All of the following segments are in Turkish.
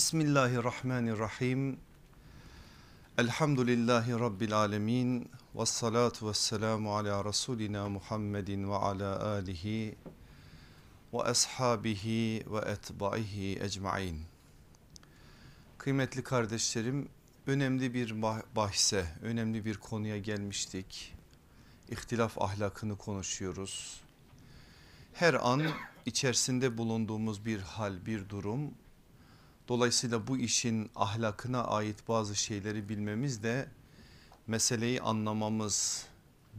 Bismillahirrahmanirrahim. Elhamdülillahi Rabbil alemin. Ve salatu ve selamu ala Resulina Muhammedin ve ala alihi ve ashabihi ve etbaihi ecmain. Kıymetli kardeşlerim önemli bir bahse, önemli bir konuya gelmiştik. İhtilaf ahlakını konuşuyoruz. Her an içerisinde bulunduğumuz bir hal, bir durum Dolayısıyla bu işin ahlakına ait bazı şeyleri bilmemiz de meseleyi anlamamız,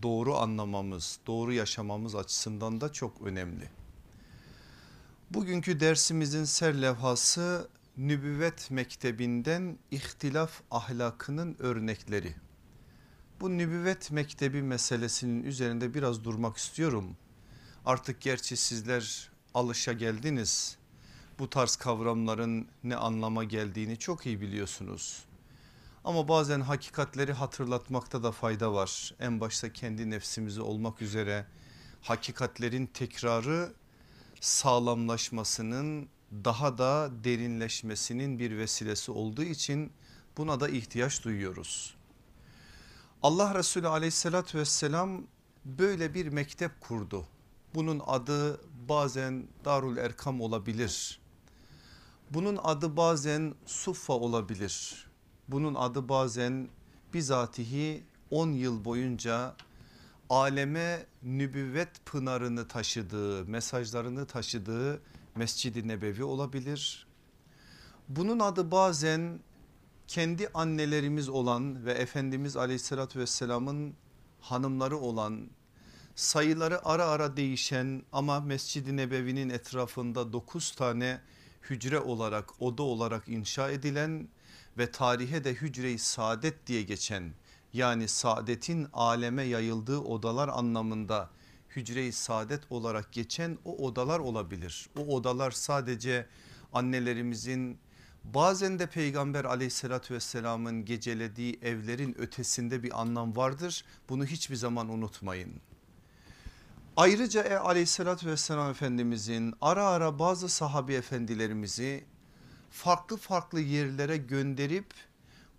doğru anlamamız, doğru yaşamamız açısından da çok önemli. Bugünkü dersimizin serlevhası nübüvvet mektebinden ihtilaf ahlakının örnekleri. Bu nübüvvet mektebi meselesinin üzerinde biraz durmak istiyorum. Artık gerçi sizler alışa geldiniz bu tarz kavramların ne anlama geldiğini çok iyi biliyorsunuz. Ama bazen hakikatleri hatırlatmakta da fayda var. En başta kendi nefsimizi olmak üzere hakikatlerin tekrarı sağlamlaşmasının daha da derinleşmesinin bir vesilesi olduğu için buna da ihtiyaç duyuyoruz. Allah Resulü aleyhissalatü vesselam böyle bir mektep kurdu. Bunun adı bazen Darul Erkam olabilir. Bunun adı bazen suffa olabilir. Bunun adı bazen bizatihi 10 yıl boyunca aleme nübüvvet pınarını taşıdığı, mesajlarını taşıdığı Mescid-i Nebevi olabilir. Bunun adı bazen kendi annelerimiz olan ve Efendimiz aleyhissalatü vesselamın hanımları olan sayıları ara ara değişen ama Mescid-i Nebevi'nin etrafında 9 tane hücre olarak oda olarak inşa edilen ve tarihe de hücre-i saadet diye geçen yani saadetin aleme yayıldığı odalar anlamında hücre-i saadet olarak geçen o odalar olabilir. O odalar sadece annelerimizin bazen de peygamber aleyhissalatü vesselamın gecelediği evlerin ötesinde bir anlam vardır. Bunu hiçbir zaman unutmayın. Ayrıca e, aleyhissalatü vesselam efendimizin ara ara bazı sahabi efendilerimizi farklı farklı yerlere gönderip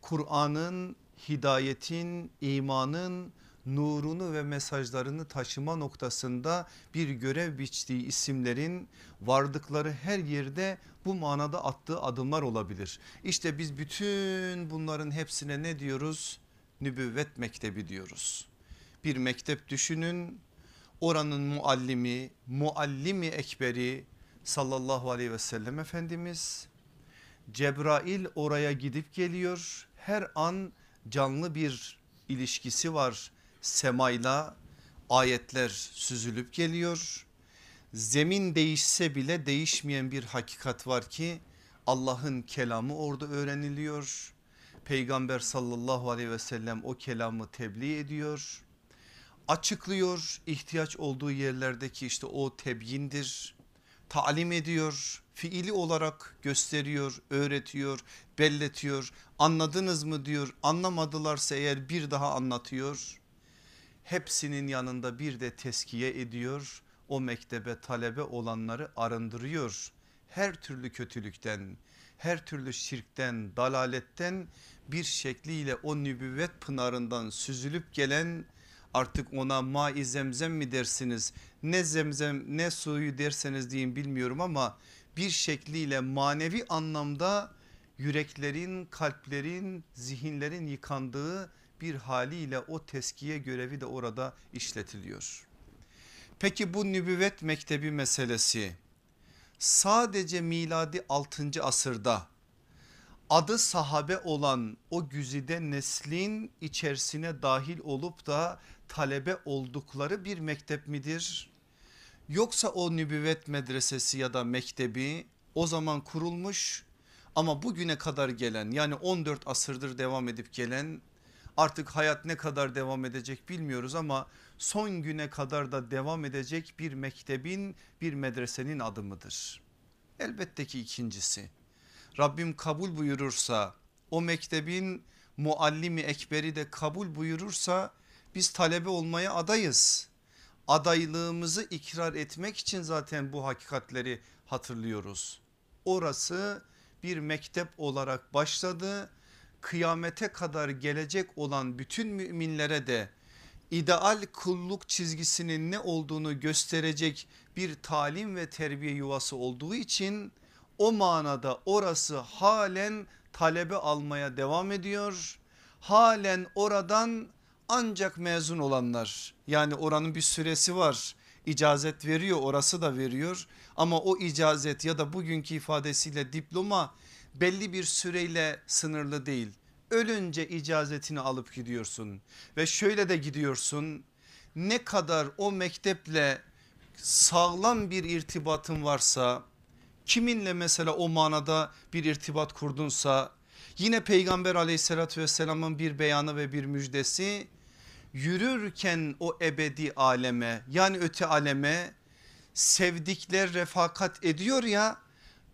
Kur'an'ın, hidayetin, imanın nurunu ve mesajlarını taşıma noktasında bir görev biçtiği isimlerin vardıkları her yerde bu manada attığı adımlar olabilir. İşte biz bütün bunların hepsine ne diyoruz? Nübüvvet mektebi diyoruz. Bir mektep düşünün oranın muallimi, muallimi ekberi sallallahu aleyhi ve sellem Efendimiz. Cebrail oraya gidip geliyor. Her an canlı bir ilişkisi var semayla ayetler süzülüp geliyor. Zemin değişse bile değişmeyen bir hakikat var ki Allah'ın kelamı orada öğreniliyor. Peygamber sallallahu aleyhi ve sellem o kelamı tebliğ ediyor açıklıyor ihtiyaç olduğu yerlerdeki işte o tebyindir. Talim ediyor fiili olarak gösteriyor öğretiyor belletiyor. Anladınız mı diyor anlamadılarsa eğer bir daha anlatıyor. Hepsinin yanında bir de teskiye ediyor. O mektebe talebe olanları arındırıyor. Her türlü kötülükten her türlü şirkten dalaletten bir şekliyle o nübüvvet pınarından süzülüp gelen artık ona mai zemzem mi dersiniz ne zemzem ne suyu derseniz deyin bilmiyorum ama bir şekliyle manevi anlamda yüreklerin kalplerin zihinlerin yıkandığı bir haliyle o teskiye görevi de orada işletiliyor. Peki bu nübüvvet mektebi meselesi sadece miladi 6. asırda adı sahabe olan o güzide neslin içerisine dahil olup da talebe oldukları bir mektep midir? Yoksa o nübüvvet medresesi ya da mektebi o zaman kurulmuş ama bugüne kadar gelen yani 14 asırdır devam edip gelen artık hayat ne kadar devam edecek bilmiyoruz ama son güne kadar da devam edecek bir mektebin bir medresenin adımıdır. Elbette ki ikincisi Rabbim kabul buyurursa o mektebin muallimi ekberi de kabul buyurursa biz talebe olmaya adayız. Adaylığımızı ikrar etmek için zaten bu hakikatleri hatırlıyoruz. Orası bir mektep olarak başladı. Kıyamete kadar gelecek olan bütün müminlere de ideal kulluk çizgisinin ne olduğunu gösterecek bir talim ve terbiye yuvası olduğu için o manada orası halen talebe almaya devam ediyor. Halen oradan ancak mezun olanlar yani oranın bir süresi var icazet veriyor orası da veriyor ama o icazet ya da bugünkü ifadesiyle diploma belli bir süreyle sınırlı değil. Ölünce icazetini alıp gidiyorsun ve şöyle de gidiyorsun ne kadar o mekteple sağlam bir irtibatın varsa kiminle mesela o manada bir irtibat kurdunsa yine peygamber aleyhissalatü vesselamın bir beyanı ve bir müjdesi yürürken o ebedi aleme yani öte aleme sevdikler refakat ediyor ya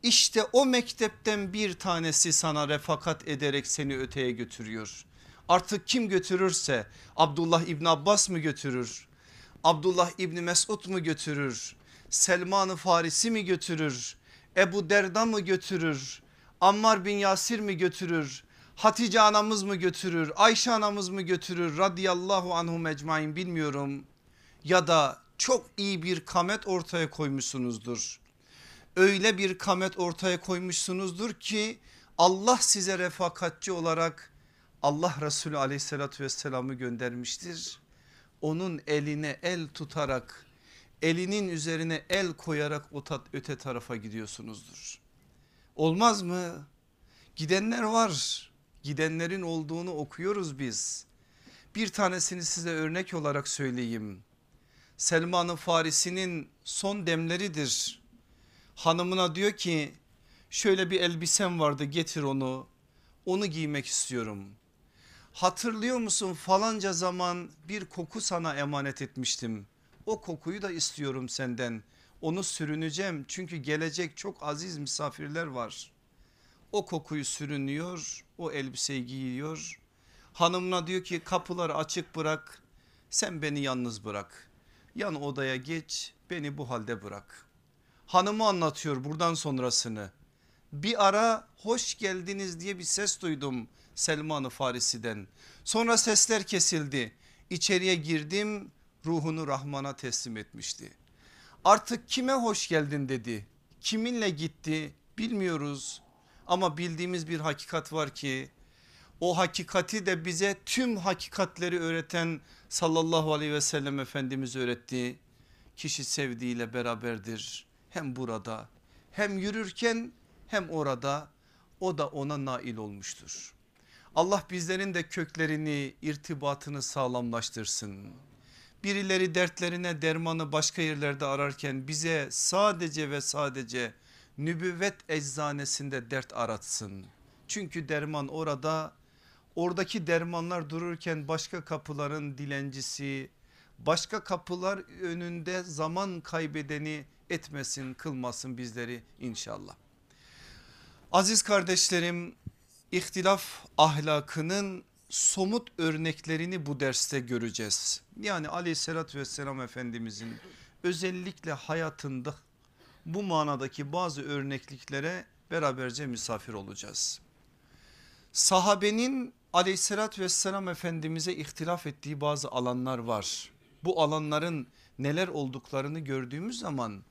işte o mektepten bir tanesi sana refakat ederek seni öteye götürüyor. Artık kim götürürse Abdullah İbni Abbas mı götürür? Abdullah İbni Mesud mu götürür? Selman-ı Farisi mi götürür? Ebu Derda mı götürür? Ammar bin Yasir mi götürür? Hatice anamız mı götürür? Ayşe anamız mı götürür? Radıyallahu anhum ecmain bilmiyorum. Ya da çok iyi bir kamet ortaya koymuşsunuzdur. Öyle bir kamet ortaya koymuşsunuzdur ki Allah size refakatçi olarak Allah Resulü aleyhissalatü vesselam'ı göndermiştir. Onun eline el tutarak elinin üzerine el koyarak öte tarafa gidiyorsunuzdur. Olmaz mı? Gidenler var. Gidenlerin olduğunu okuyoruz biz. Bir tanesini size örnek olarak söyleyeyim. Selman-ı Farisi'nin son demleridir. Hanımına diyor ki şöyle bir elbisem vardı getir onu. Onu giymek istiyorum. Hatırlıyor musun falanca zaman bir koku sana emanet etmiştim. O kokuyu da istiyorum senden. Onu sürüneceğim çünkü gelecek çok aziz misafirler var. O kokuyu sürünüyor o elbiseyi giyiyor. Hanımına diyor ki kapıları açık bırak sen beni yalnız bırak. Yan odaya geç beni bu halde bırak. Hanımı anlatıyor buradan sonrasını. Bir ara hoş geldiniz diye bir ses duydum Selman-ı Farisi'den. Sonra sesler kesildi. İçeriye girdim ruhunu Rahman'a teslim etmişti. Artık kime hoş geldin dedi. Kiminle gitti bilmiyoruz. Ama bildiğimiz bir hakikat var ki o hakikati de bize tüm hakikatleri öğreten sallallahu aleyhi ve sellem Efendimiz öğretti. Kişi sevdiğiyle beraberdir hem burada hem yürürken hem orada o da ona nail olmuştur. Allah bizlerin de köklerini irtibatını sağlamlaştırsın. Birileri dertlerine dermanı başka yerlerde ararken bize sadece ve sadece nübüvvet eczanesinde dert aratsın. Çünkü derman orada oradaki dermanlar dururken başka kapıların dilencisi başka kapılar önünde zaman kaybedeni etmesin kılmasın bizleri inşallah. Aziz kardeşlerim ihtilaf ahlakının somut örneklerini bu derste göreceğiz. Yani aleyhissalatü vesselam efendimizin özellikle hayatında bu manadaki bazı örnekliklere beraberce misafir olacağız. Sahabenin aleyhissalatü vesselam efendimize ihtilaf ettiği bazı alanlar var. Bu alanların neler olduklarını gördüğümüz zaman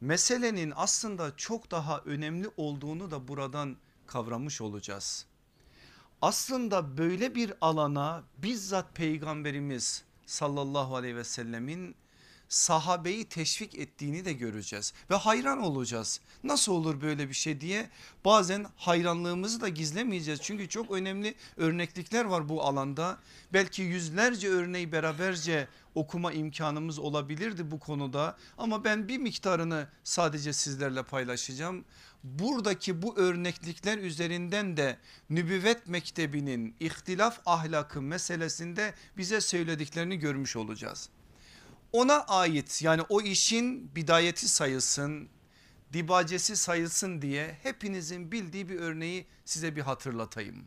meselenin aslında çok daha önemli olduğunu da buradan kavramış olacağız. Aslında böyle bir alana bizzat peygamberimiz sallallahu aleyhi ve sellemin sahabeyi teşvik ettiğini de göreceğiz ve hayran olacağız. Nasıl olur böyle bir şey diye bazen hayranlığımızı da gizlemeyeceğiz. Çünkü çok önemli örneklikler var bu alanda. Belki yüzlerce örneği beraberce okuma imkanımız olabilirdi bu konuda ama ben bir miktarını sadece sizlerle paylaşacağım. Buradaki bu örneklikler üzerinden de nübüvvet mektebinin ihtilaf ahlakı meselesinde bize söylediklerini görmüş olacağız ona ait yani o işin bidayeti sayılsın dibacesi sayılsın diye hepinizin bildiği bir örneği size bir hatırlatayım.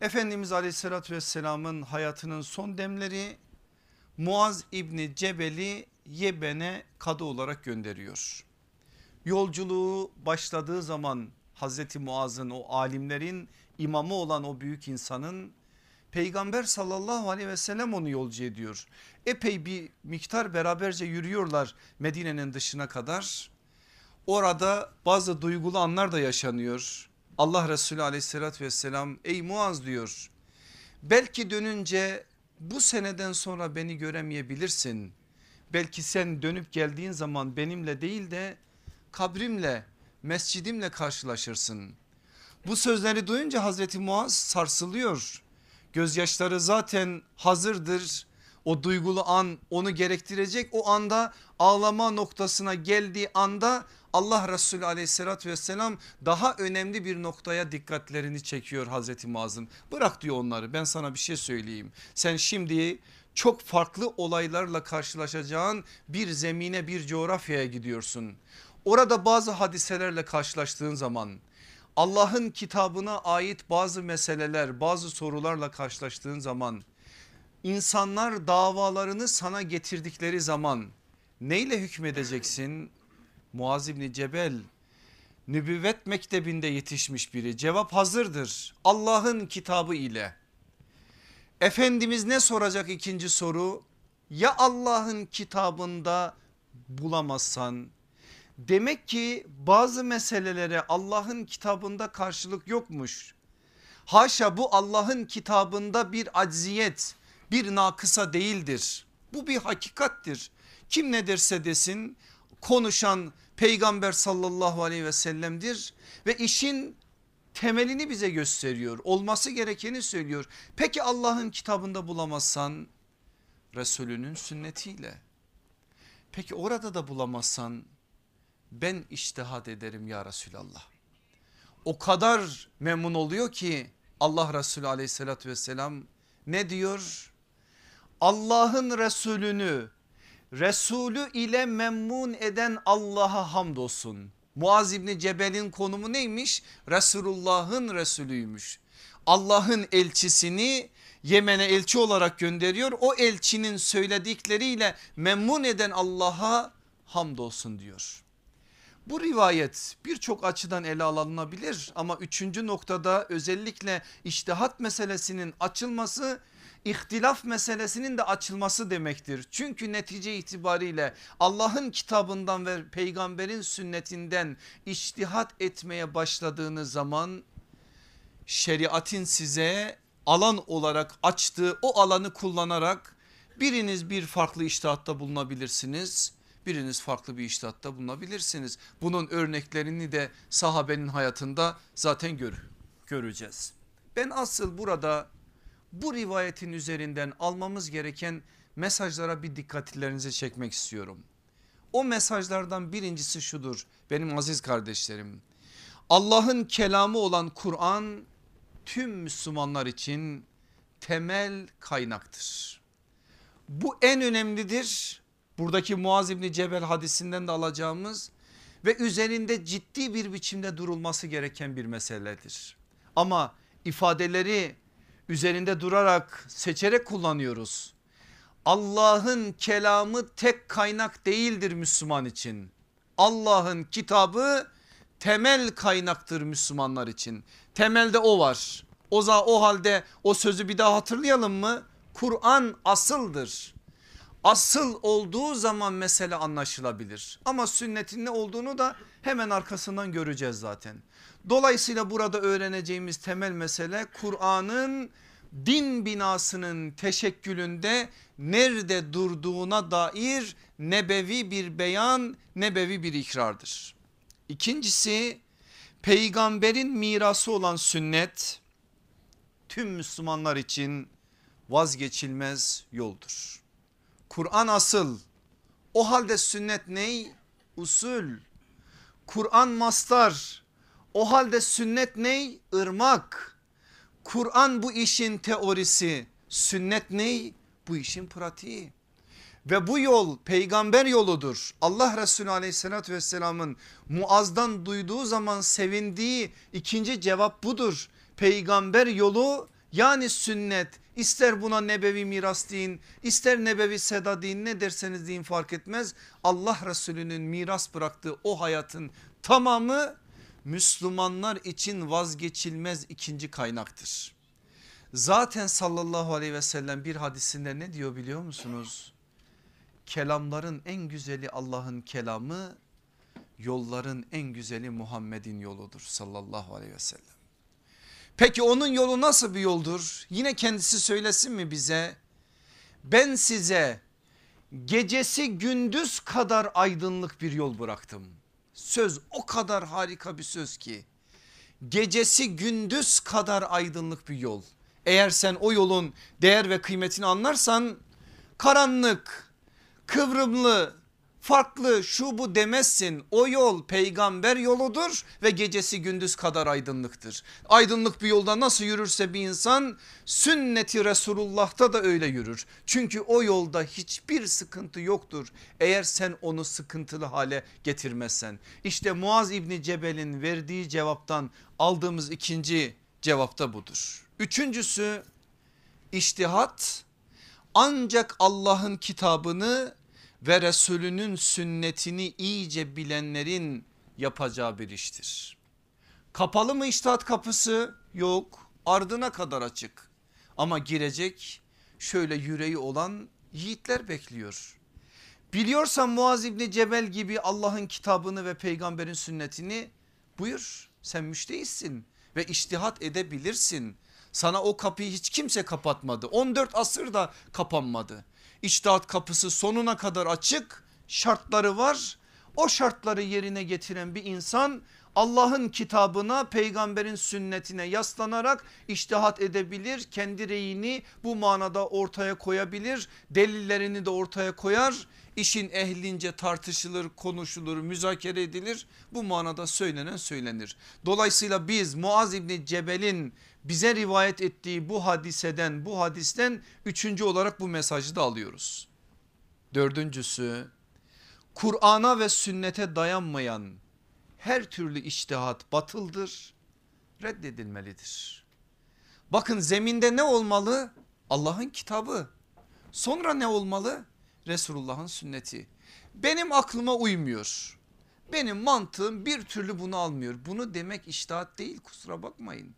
Efendimiz aleyhissalatü vesselamın hayatının son demleri Muaz İbni Cebel'i Yeben'e kadı olarak gönderiyor. Yolculuğu başladığı zaman Hazreti Muaz'ın o alimlerin imamı olan o büyük insanın Peygamber sallallahu aleyhi ve sellem onu yolcu ediyor. Epey bir miktar beraberce yürüyorlar Medine'nin dışına kadar. Orada bazı duygulu anlar da yaşanıyor. Allah Resulü aleyhissalatü vesselam ey Muaz diyor. Belki dönünce bu seneden sonra beni göremeyebilirsin. Belki sen dönüp geldiğin zaman benimle değil de kabrimle mescidimle karşılaşırsın. Bu sözleri duyunca Hazreti Muaz sarsılıyor. Gözyaşları zaten hazırdır. O duygulu an onu gerektirecek o anda ağlama noktasına geldiği anda Allah Resulü aleyhissalatü vesselam daha önemli bir noktaya dikkatlerini çekiyor Hazreti Muaz'ın. Bırak diyor onları ben sana bir şey söyleyeyim. Sen şimdi çok farklı olaylarla karşılaşacağın bir zemine bir coğrafyaya gidiyorsun. Orada bazı hadiselerle karşılaştığın zaman Allah'ın kitabına ait bazı meseleler bazı sorularla karşılaştığın zaman insanlar davalarını sana getirdikleri zaman neyle hükmedeceksin? Muaz İbni Cebel nübüvvet mektebinde yetişmiş biri cevap hazırdır Allah'ın kitabı ile. Efendimiz ne soracak ikinci soru? Ya Allah'ın kitabında bulamazsan demek ki bazı meselelere Allah'ın kitabında karşılık yokmuş. Haşa bu Allah'ın kitabında bir acziyet bir nakısa değildir. Bu bir hakikattir. Kim ne derse desin konuşan peygamber sallallahu aleyhi ve sellem'dir ve işin temelini bize gösteriyor. Olması gerekeni söylüyor. Peki Allah'ın kitabında bulamazsan Resulünün sünnetiyle. Peki orada da bulamazsan ben iştihad ederim ya Resulallah. O kadar memnun oluyor ki Allah Resulü aleyhissalatü vesselam ne diyor? Allah'ın Resulünü Resulü ile memnun eden Allah'a hamdolsun. Muaz İbni Cebel'in konumu neymiş? Resulullah'ın Resulüymüş. Allah'ın elçisini Yemen'e elçi olarak gönderiyor. O elçinin söyledikleriyle memnun eden Allah'a hamdolsun diyor. Bu rivayet birçok açıdan ele alınabilir ama üçüncü noktada özellikle iştihat meselesinin açılması ihtilaf meselesinin de açılması demektir. Çünkü netice itibariyle Allah'ın kitabından ve peygamberin sünnetinden iştihat etmeye başladığınız zaman şeriatin size alan olarak açtığı o alanı kullanarak biriniz bir farklı iştihatta bulunabilirsiniz. Biriniz farklı bir iştihatta bulunabilirsiniz. Bunun örneklerini de sahabenin hayatında zaten gör, göreceğiz. Ben asıl burada bu rivayetin üzerinden almamız gereken mesajlara bir dikkatlerinizi çekmek istiyorum. O mesajlardan birincisi şudur benim aziz kardeşlerim. Allah'ın kelamı olan Kur'an tüm Müslümanlar için temel kaynaktır. Bu en önemlidir. Buradaki Muaz İbni Cebel hadisinden de alacağımız ve üzerinde ciddi bir biçimde durulması gereken bir meseledir. Ama ifadeleri üzerinde durarak seçerek kullanıyoruz. Allah'ın kelamı tek kaynak değildir Müslüman için. Allah'ın kitabı temel kaynaktır Müslümanlar için. Temelde o var. O, o halde o sözü bir daha hatırlayalım mı? Kur'an asıldır. Asıl olduğu zaman mesele anlaşılabilir. Ama sünnetin ne olduğunu da hemen arkasından göreceğiz zaten. Dolayısıyla burada öğreneceğimiz temel mesele Kur'an'ın din binasının teşekkülünde nerede durduğuna dair nebevi bir beyan, nebevi bir ikrardır. İkincisi peygamberin mirası olan sünnet tüm Müslümanlar için vazgeçilmez yoldur. Kur'an asıl o halde sünnet ney? Usul. Kur'an mastar o halde sünnet ney? Irmak. Kur'an bu işin teorisi sünnet ney? Bu işin pratiği. Ve bu yol peygamber yoludur. Allah Resulü aleyhissalatü vesselamın Muaz'dan duyduğu zaman sevindiği ikinci cevap budur. Peygamber yolu yani sünnet ister buna nebevi miras deyin ister nebevi seda deyin ne derseniz deyin fark etmez. Allah Resulü'nün miras bıraktığı o hayatın tamamı Müslümanlar için vazgeçilmez ikinci kaynaktır. Zaten sallallahu aleyhi ve sellem bir hadisinde ne diyor biliyor musunuz? Kelamların en güzeli Allah'ın kelamı, yolların en güzeli Muhammed'in yoludur sallallahu aleyhi ve sellem. Peki onun yolu nasıl bir yoldur? Yine kendisi söylesin mi bize? Ben size gecesi gündüz kadar aydınlık bir yol bıraktım. Söz o kadar harika bir söz ki gecesi gündüz kadar aydınlık bir yol. Eğer sen o yolun değer ve kıymetini anlarsan karanlık, kıvrımlı, farklı şu bu demezsin. O yol peygamber yoludur ve gecesi gündüz kadar aydınlıktır. Aydınlık bir yolda nasıl yürürse bir insan sünneti Resulullah'ta da öyle yürür. Çünkü o yolda hiçbir sıkıntı yoktur eğer sen onu sıkıntılı hale getirmezsen. İşte Muaz İbni Cebel'in verdiği cevaptan aldığımız ikinci cevapta budur. Üçüncüsü iştihat ancak Allah'ın kitabını ve Resulünün sünnetini iyice bilenlerin yapacağı bir iştir. Kapalı mı iştahat kapısı? Yok ardına kadar açık ama girecek şöyle yüreği olan yiğitler bekliyor. Biliyorsan Muaz İbni Cebel gibi Allah'ın kitabını ve peygamberin sünnetini buyur sen müştehitsin ve iştihat edebilirsin. Sana o kapıyı hiç kimse kapatmadı 14 asırda kapanmadı. İçtihat kapısı sonuna kadar açık şartları var. O şartları yerine getiren bir insan Allah'ın kitabına peygamberin sünnetine yaslanarak iştihat edebilir. Kendi reyini bu manada ortaya koyabilir. Delillerini de ortaya koyar. İşin ehlince tartışılır, konuşulur, müzakere edilir. Bu manada söylenen söylenir. Dolayısıyla biz Muaz İbni Cebel'in bize rivayet ettiği bu hadiseden bu hadisten üçüncü olarak bu mesajı da alıyoruz. Dördüncüsü Kur'an'a ve sünnete dayanmayan her türlü iştihat batıldır reddedilmelidir. Bakın zeminde ne olmalı? Allah'ın kitabı. Sonra ne olmalı? Resulullah'ın sünneti. Benim aklıma uymuyor. Benim mantığım bir türlü bunu almıyor. Bunu demek iştihat değil kusura bakmayın.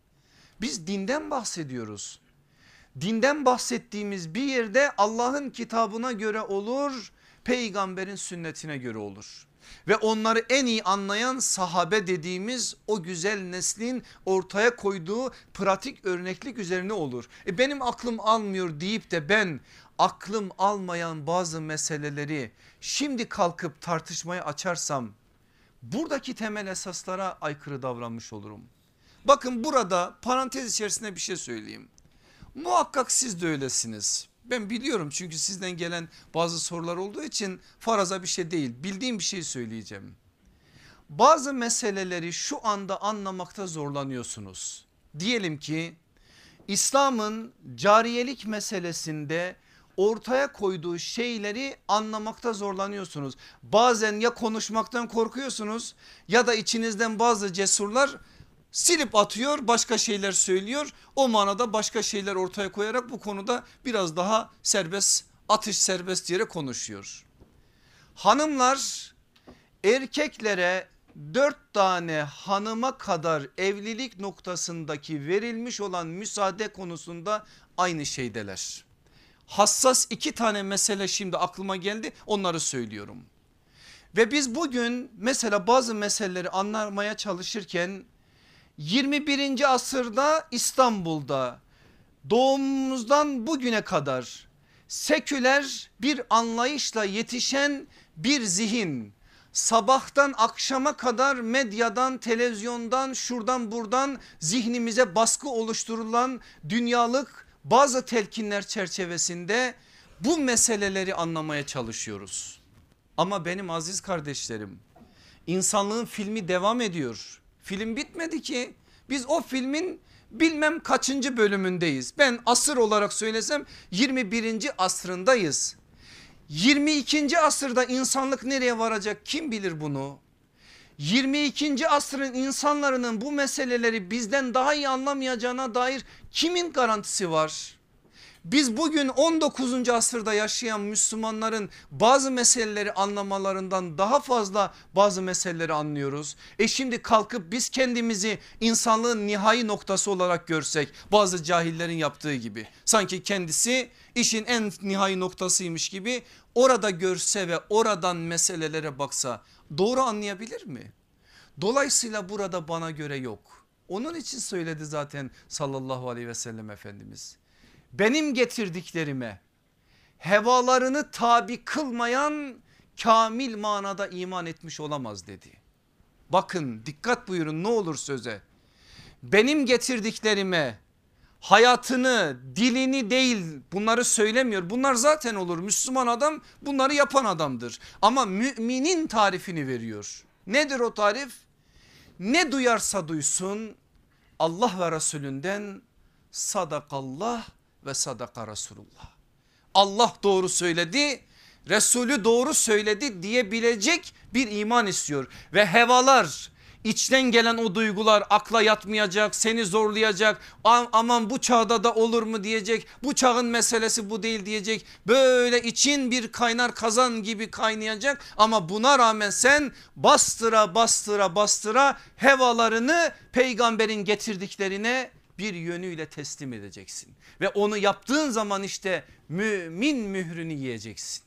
Biz dinden bahsediyoruz. Dinden bahsettiğimiz bir yerde Allah'ın kitabına göre olur, peygamberin sünnetine göre olur. Ve onları en iyi anlayan sahabe dediğimiz o güzel neslin ortaya koyduğu pratik örneklik üzerine olur. E benim aklım almıyor deyip de ben aklım almayan bazı meseleleri şimdi kalkıp tartışmaya açarsam buradaki temel esaslara aykırı davranmış olurum. Bakın burada parantez içerisinde bir şey söyleyeyim. Muhakkak siz de öylesiniz. Ben biliyorum çünkü sizden gelen bazı sorular olduğu için faraza bir şey değil. Bildiğim bir şey söyleyeceğim. Bazı meseleleri şu anda anlamakta zorlanıyorsunuz. Diyelim ki İslam'ın cariyelik meselesinde ortaya koyduğu şeyleri anlamakta zorlanıyorsunuz. Bazen ya konuşmaktan korkuyorsunuz ya da içinizden bazı cesurlar silip atıyor başka şeyler söylüyor. O manada başka şeyler ortaya koyarak bu konuda biraz daha serbest atış serbest yere konuşuyor. Hanımlar erkeklere dört tane hanıma kadar evlilik noktasındaki verilmiş olan müsaade konusunda aynı şeydeler. Hassas iki tane mesele şimdi aklıma geldi onları söylüyorum. Ve biz bugün mesela bazı meseleleri anlamaya çalışırken 21. asırda İstanbul'da doğumumuzdan bugüne kadar seküler bir anlayışla yetişen bir zihin sabahtan akşama kadar medyadan televizyondan şuradan buradan zihnimize baskı oluşturulan dünyalık bazı telkinler çerçevesinde bu meseleleri anlamaya çalışıyoruz. Ama benim aziz kardeşlerim insanlığın filmi devam ediyor. Film bitmedi ki biz o filmin bilmem kaçıncı bölümündeyiz. Ben asır olarak söylesem 21. asrındayız. 22. asırda insanlık nereye varacak kim bilir bunu? 22. asrın insanların bu meseleleri bizden daha iyi anlamayacağına dair kimin garantisi var? Biz bugün 19. asırda yaşayan Müslümanların bazı meseleleri anlamalarından daha fazla bazı meseleleri anlıyoruz. E şimdi kalkıp biz kendimizi insanlığın nihai noktası olarak görsek bazı cahillerin yaptığı gibi sanki kendisi işin en nihai noktasıymış gibi orada görse ve oradan meselelere baksa doğru anlayabilir mi? Dolayısıyla burada bana göre yok. Onun için söyledi zaten sallallahu aleyhi ve sellem Efendimiz benim getirdiklerime hevalarını tabi kılmayan kamil manada iman etmiş olamaz dedi. Bakın dikkat buyurun ne olur söze. Benim getirdiklerime hayatını dilini değil bunları söylemiyor. Bunlar zaten olur Müslüman adam bunları yapan adamdır. Ama müminin tarifini veriyor. Nedir o tarif? Ne duyarsa duysun Allah ve Resulünden sadakallah ve sadaka Resulullah. Allah doğru söyledi Resulü doğru söyledi diyebilecek bir iman istiyor. Ve hevalar içten gelen o duygular akla yatmayacak seni zorlayacak aman bu çağda da olur mu? diyecek bu çağın meselesi bu değil. diyecek. Böyle için bir kaynar kazan gibi kaynayacak. Ama buna rağmen sen bastıra bastıra bastıra hevalarını peygamberin getirdiklerine bir yönüyle teslim edeceksin. Ve onu yaptığın zaman işte mümin mührünü yiyeceksin.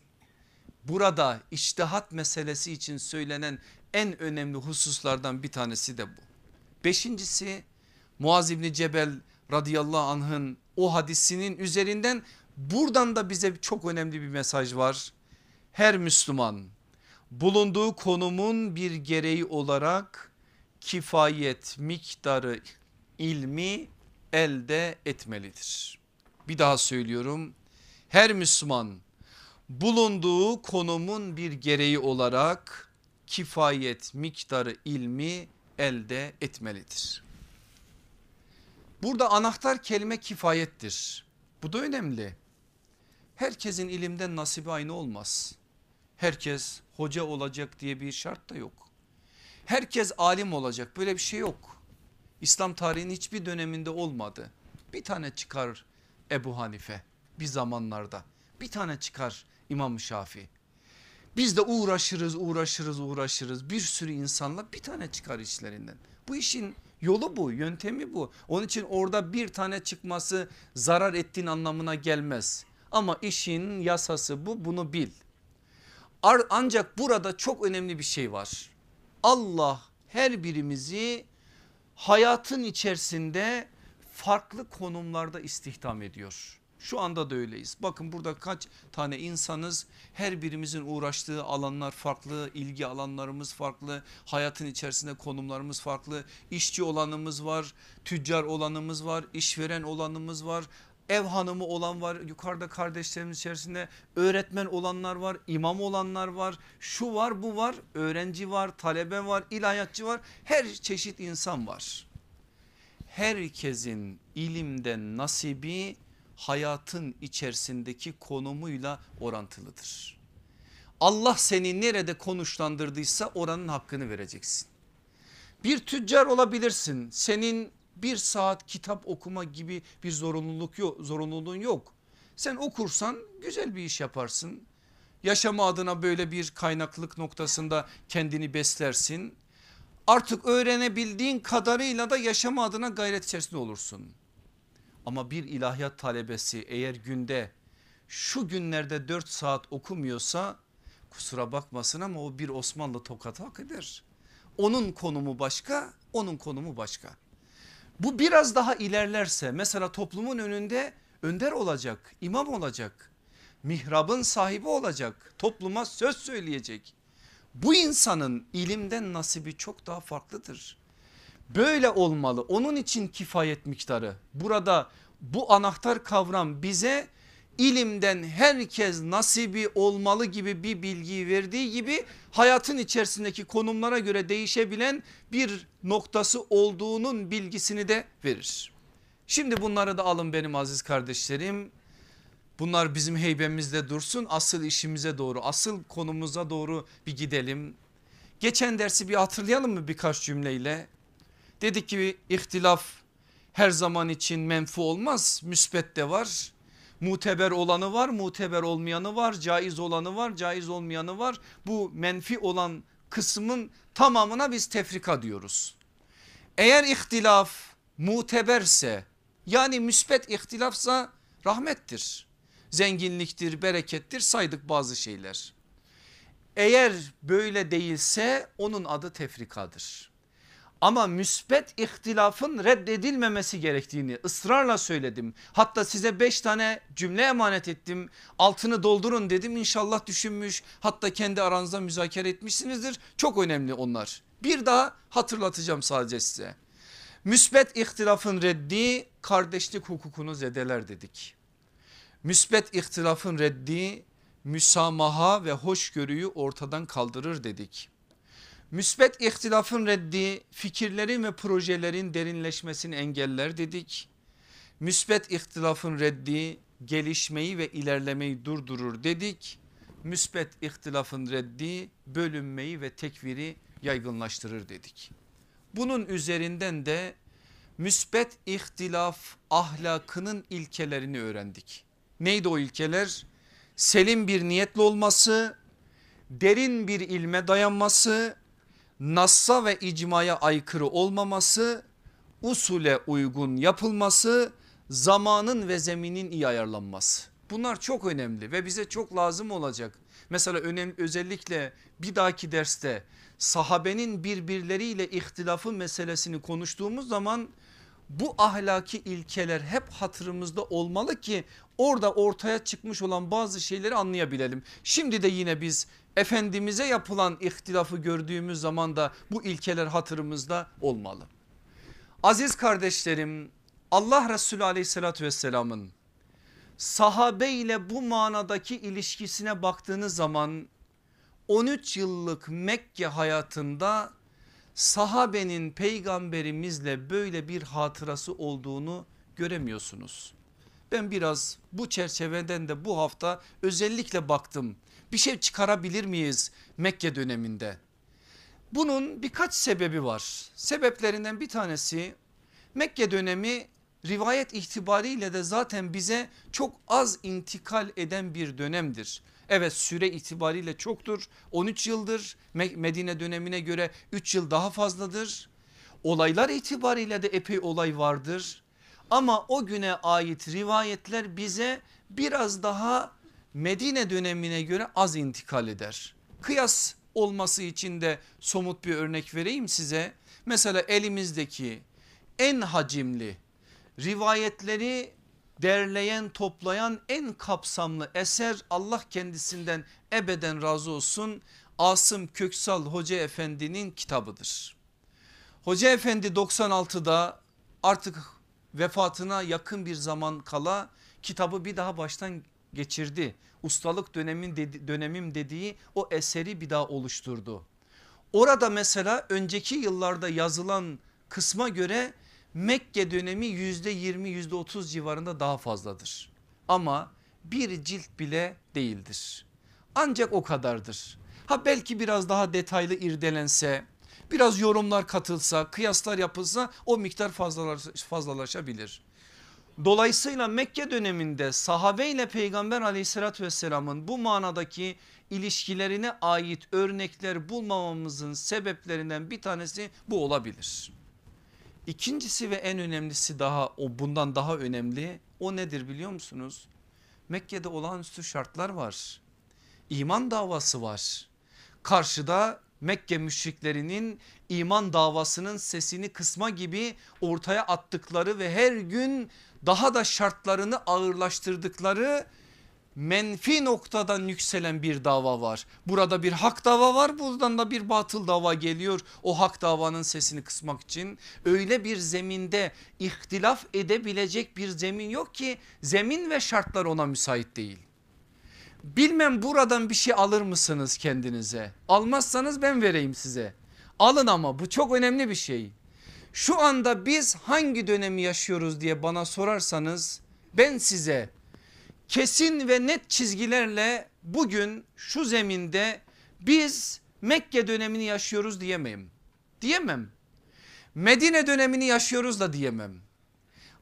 Burada iştihat meselesi için söylenen en önemli hususlardan bir tanesi de bu. Beşincisi Muaz İbni Cebel radıyallahu anh'ın o hadisinin üzerinden buradan da bize çok önemli bir mesaj var. Her Müslüman bulunduğu konumun bir gereği olarak kifayet miktarı ilmi elde etmelidir. Bir daha söylüyorum her Müslüman bulunduğu konumun bir gereği olarak kifayet miktarı ilmi elde etmelidir. Burada anahtar kelime kifayettir. Bu da önemli. Herkesin ilimden nasibi aynı olmaz. Herkes hoca olacak diye bir şart da yok. Herkes alim olacak böyle bir şey yok. İslam tarihinin hiçbir döneminde olmadı. Bir tane çıkar Ebu Hanife bir zamanlarda bir tane çıkar İmam Şafii. Biz de uğraşırız uğraşırız uğraşırız bir sürü insanla bir tane çıkar içlerinden. Bu işin yolu bu yöntemi bu. Onun için orada bir tane çıkması zarar ettiğin anlamına gelmez. Ama işin yasası bu bunu bil. Ancak burada çok önemli bir şey var. Allah her birimizi hayatın içerisinde farklı konumlarda istihdam ediyor. Şu anda da öyleyiz. Bakın burada kaç tane insanız her birimizin uğraştığı alanlar farklı, ilgi alanlarımız farklı, hayatın içerisinde konumlarımız farklı. İşçi olanımız var, tüccar olanımız var, işveren olanımız var, ev hanımı olan var yukarıda kardeşlerimiz içerisinde öğretmen olanlar var imam olanlar var şu var bu var öğrenci var talebe var ilahiyatçı var her çeşit insan var. Herkesin ilimden nasibi hayatın içerisindeki konumuyla orantılıdır. Allah seni nerede konuşlandırdıysa oranın hakkını vereceksin. Bir tüccar olabilirsin senin bir saat kitap okuma gibi bir zorunluluk yok, zorunluluğun yok. Sen okursan güzel bir iş yaparsın. Yaşama adına böyle bir kaynaklık noktasında kendini beslersin. Artık öğrenebildiğin kadarıyla da yaşama adına gayret içerisinde olursun. Ama bir ilahiyat talebesi eğer günde şu günlerde 4 saat okumuyorsa kusura bakmasın ama o bir Osmanlı tokat hak eder. Onun konumu başka onun konumu başka. Bu biraz daha ilerlerse mesela toplumun önünde önder olacak, imam olacak, mihrabın sahibi olacak, topluma söz söyleyecek. Bu insanın ilimden nasibi çok daha farklıdır. Böyle olmalı onun için kifayet miktarı burada bu anahtar kavram bize ilimden herkes nasibi olmalı gibi bir bilgiyi verdiği gibi hayatın içerisindeki konumlara göre değişebilen bir noktası olduğunun bilgisini de verir. Şimdi bunları da alın benim aziz kardeşlerim. Bunlar bizim heybemizde dursun asıl işimize doğru asıl konumuza doğru bir gidelim. Geçen dersi bir hatırlayalım mı birkaç cümleyle? Dedik ki ihtilaf her zaman için menfu olmaz müsbet de var Muteber olanı var, muteber olmayanı var, caiz olanı var, caiz olmayanı var. Bu menfi olan kısmın tamamına biz tefrika diyoruz. Eğer ihtilaf muteberse yani müspet ihtilafsa rahmettir. Zenginliktir, berekettir saydık bazı şeyler. Eğer böyle değilse onun adı tefrikadır. Ama müspet ihtilafın reddedilmemesi gerektiğini ısrarla söyledim. Hatta size beş tane cümle emanet ettim. Altını doldurun dedim inşallah düşünmüş. Hatta kendi aranızda müzakere etmişsinizdir. Çok önemli onlar. Bir daha hatırlatacağım sadece size. Müsbet ihtilafın reddi kardeşlik hukukunu zedeler dedik. Müsbet ihtilafın reddi müsamaha ve hoşgörüyü ortadan kaldırır dedik. Müsbet ihtilafın reddi fikirlerin ve projelerin derinleşmesini engeller dedik. Müsbet ihtilafın reddi gelişmeyi ve ilerlemeyi durdurur dedik. Müsbet ihtilafın reddi bölünmeyi ve tekviri yaygınlaştırır dedik. Bunun üzerinden de müsbet ihtilaf ahlakının ilkelerini öğrendik. Neydi o ilkeler? Selim bir niyetli olması, derin bir ilme dayanması, nassa ve icmaya aykırı olmaması, usule uygun yapılması, zamanın ve zeminin iyi ayarlanması. Bunlar çok önemli ve bize çok lazım olacak. Mesela önemli özellikle bir dahaki derste sahabenin birbirleriyle ihtilafı meselesini konuştuğumuz zaman bu ahlaki ilkeler hep hatırımızda olmalı ki orada ortaya çıkmış olan bazı şeyleri anlayabilelim. Şimdi de yine biz Efendimiz'e yapılan ihtilafı gördüğümüz zaman da bu ilkeler hatırımızda olmalı. Aziz kardeşlerim Allah Resulü aleyhissalatü vesselamın sahabe ile bu manadaki ilişkisine baktığınız zaman 13 yıllık Mekke hayatında sahabenin peygamberimizle böyle bir hatırası olduğunu göremiyorsunuz. Ben biraz bu çerçeveden de bu hafta özellikle baktım. Bir şey çıkarabilir miyiz Mekke döneminde? Bunun birkaç sebebi var. Sebeplerinden bir tanesi Mekke dönemi rivayet itibariyle de zaten bize çok az intikal eden bir dönemdir. Evet süre itibariyle çoktur 13 yıldır Medine dönemine göre 3 yıl daha fazladır. Olaylar itibariyle de epey olay vardır. Ama o güne ait rivayetler bize biraz daha Medine dönemine göre az intikal eder. Kıyas olması için de somut bir örnek vereyim size. Mesela elimizdeki en hacimli rivayetleri derleyen toplayan en kapsamlı eser Allah kendisinden ebeden razı olsun Asım Köksal Hoca Efendi'nin kitabıdır. Hoca Efendi 96'da artık vefatına yakın bir zaman kala kitabı bir daha baştan geçirdi. Ustalık dönemin dedi, dönemim dediği o eseri bir daha oluşturdu. Orada mesela önceki yıllarda yazılan kısma göre Mekke dönemi yüzde yirmi yüzde otuz civarında daha fazladır. Ama bir cilt bile değildir. Ancak o kadardır. Ha belki biraz daha detaylı irdelense biraz yorumlar katılsa kıyaslar yapılsa o miktar fazlalaşabilir. Dolayısıyla Mekke döneminde sahabe ile peygamber aleyhissalatü vesselamın bu manadaki ilişkilerine ait örnekler bulmamamızın sebeplerinden bir tanesi bu olabilir. İkincisi ve en önemlisi daha o bundan daha önemli o nedir biliyor musunuz? Mekke'de olağanüstü şartlar var. İman davası var. Karşıda Mekke müşriklerinin iman davasının sesini kısma gibi ortaya attıkları ve her gün daha da şartlarını ağırlaştırdıkları menfi noktadan yükselen bir dava var. Burada bir hak dava var buradan da bir batıl dava geliyor. O hak davanın sesini kısmak için öyle bir zeminde ihtilaf edebilecek bir zemin yok ki zemin ve şartlar ona müsait değil. Bilmem buradan bir şey alır mısınız kendinize? Almazsanız ben vereyim size. Alın ama bu çok önemli bir şey. Şu anda biz hangi dönemi yaşıyoruz diye bana sorarsanız ben size kesin ve net çizgilerle bugün şu zeminde biz Mekke dönemini yaşıyoruz diyemem. Diyemem. Medine dönemini yaşıyoruz da diyemem.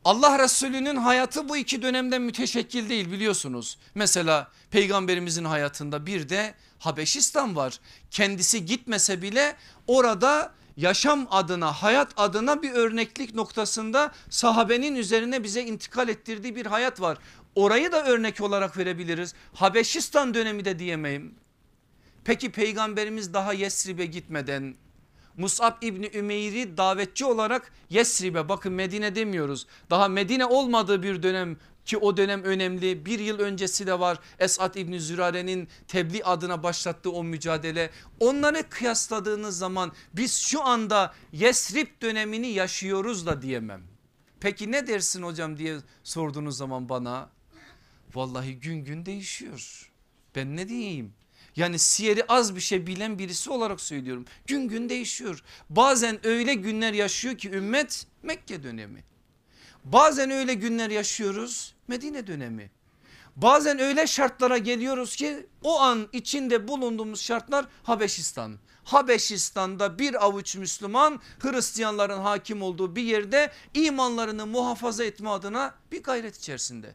Allah Resulü'nün hayatı bu iki dönemden müteşekkil değil biliyorsunuz. Mesela peygamberimizin hayatında bir de Habeşistan var. Kendisi gitmese bile orada yaşam adına hayat adına bir örneklik noktasında sahabenin üzerine bize intikal ettirdiği bir hayat var. Orayı da örnek olarak verebiliriz. Habeşistan dönemi de diyemeyim. Peki peygamberimiz daha Yesrib'e gitmeden Musab İbni Ümeyr'i davetçi olarak Yesrib'e bakın Medine demiyoruz. Daha Medine olmadığı bir dönem ki o dönem önemli. Bir yıl öncesi de var. Esat İbni Zürare'nin tebliğ adına başlattığı o mücadele. Onları kıyasladığınız zaman biz şu anda Yesrib dönemini yaşıyoruz da diyemem. Peki ne dersin hocam diye sorduğunuz zaman bana? Vallahi gün gün değişiyor. Ben ne diyeyim yani siyeri az bir şey bilen birisi olarak söylüyorum. Gün gün değişiyor. Bazen öyle günler yaşıyor ki ümmet Mekke dönemi. Bazen öyle günler yaşıyoruz Medine dönemi. Bazen öyle şartlara geliyoruz ki o an içinde bulunduğumuz şartlar Habeşistan. Habeşistan'da bir avuç Müslüman Hristiyanların hakim olduğu bir yerde imanlarını muhafaza etme adına bir gayret içerisinde.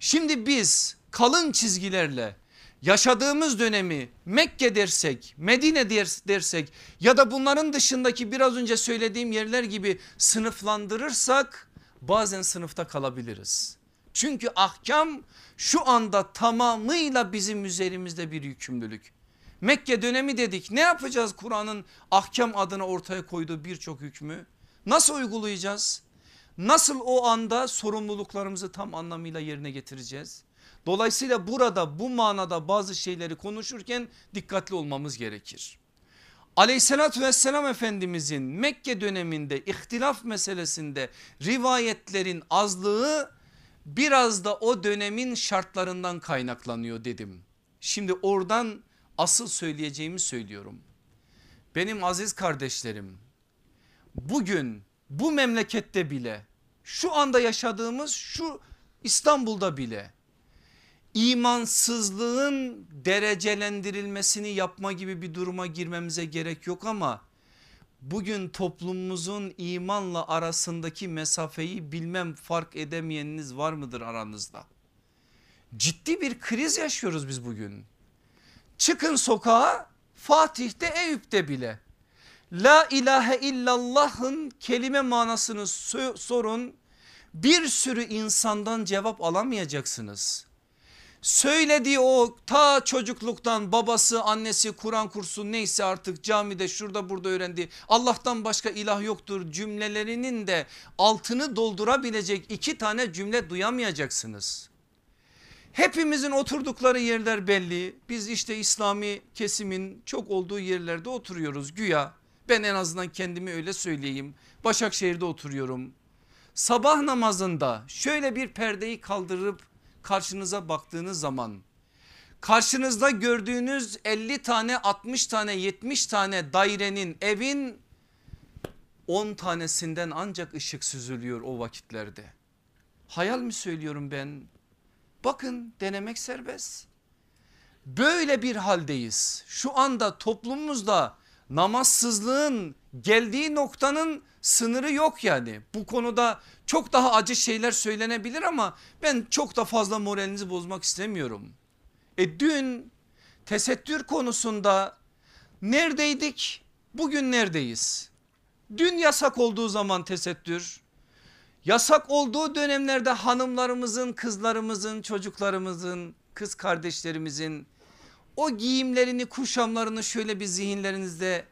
Şimdi biz kalın çizgilerle yaşadığımız dönemi Mekke dersek Medine dersek ya da bunların dışındaki biraz önce söylediğim yerler gibi sınıflandırırsak bazen sınıfta kalabiliriz. Çünkü ahkam şu anda tamamıyla bizim üzerimizde bir yükümlülük. Mekke dönemi dedik ne yapacağız Kur'an'ın ahkam adına ortaya koyduğu birçok hükmü nasıl uygulayacağız? Nasıl o anda sorumluluklarımızı tam anlamıyla yerine getireceğiz? Dolayısıyla burada bu manada bazı şeyleri konuşurken dikkatli olmamız gerekir. Aleyhissalatü vesselam Efendimizin Mekke döneminde ihtilaf meselesinde rivayetlerin azlığı biraz da o dönemin şartlarından kaynaklanıyor dedim. Şimdi oradan asıl söyleyeceğimi söylüyorum. Benim aziz kardeşlerim bugün bu memlekette bile şu anda yaşadığımız şu İstanbul'da bile imansızlığın derecelendirilmesini yapma gibi bir duruma girmemize gerek yok ama bugün toplumumuzun imanla arasındaki mesafeyi bilmem fark edemeyeniniz var mıdır aranızda? Ciddi bir kriz yaşıyoruz biz bugün. Çıkın sokağa Fatih'te Eyüp'te bile La ilahe illallah'ın kelime manasını sorun bir sürü insandan cevap alamayacaksınız söylediği o ta çocukluktan babası annesi Kur'an kursu neyse artık camide şurada burada öğrendiği Allah'tan başka ilah yoktur cümlelerinin de altını doldurabilecek iki tane cümle duyamayacaksınız. Hepimizin oturdukları yerler belli biz işte İslami kesimin çok olduğu yerlerde oturuyoruz güya ben en azından kendimi öyle söyleyeyim Başakşehir'de oturuyorum. Sabah namazında şöyle bir perdeyi kaldırıp karşınıza baktığınız zaman karşınızda gördüğünüz 50 tane 60 tane 70 tane dairenin evin 10 tanesinden ancak ışık süzülüyor o vakitlerde. Hayal mi söylüyorum ben? Bakın denemek serbest. Böyle bir haldeyiz. Şu anda toplumumuzda namazsızlığın geldiği noktanın sınırı yok yani. Bu konuda çok daha acı şeyler söylenebilir ama ben çok da fazla moralinizi bozmak istemiyorum. E dün tesettür konusunda neredeydik? Bugün neredeyiz? Dün yasak olduğu zaman tesettür, yasak olduğu dönemlerde hanımlarımızın, kızlarımızın, çocuklarımızın, kız kardeşlerimizin o giyimlerini, kuşamlarını şöyle bir zihinlerinizde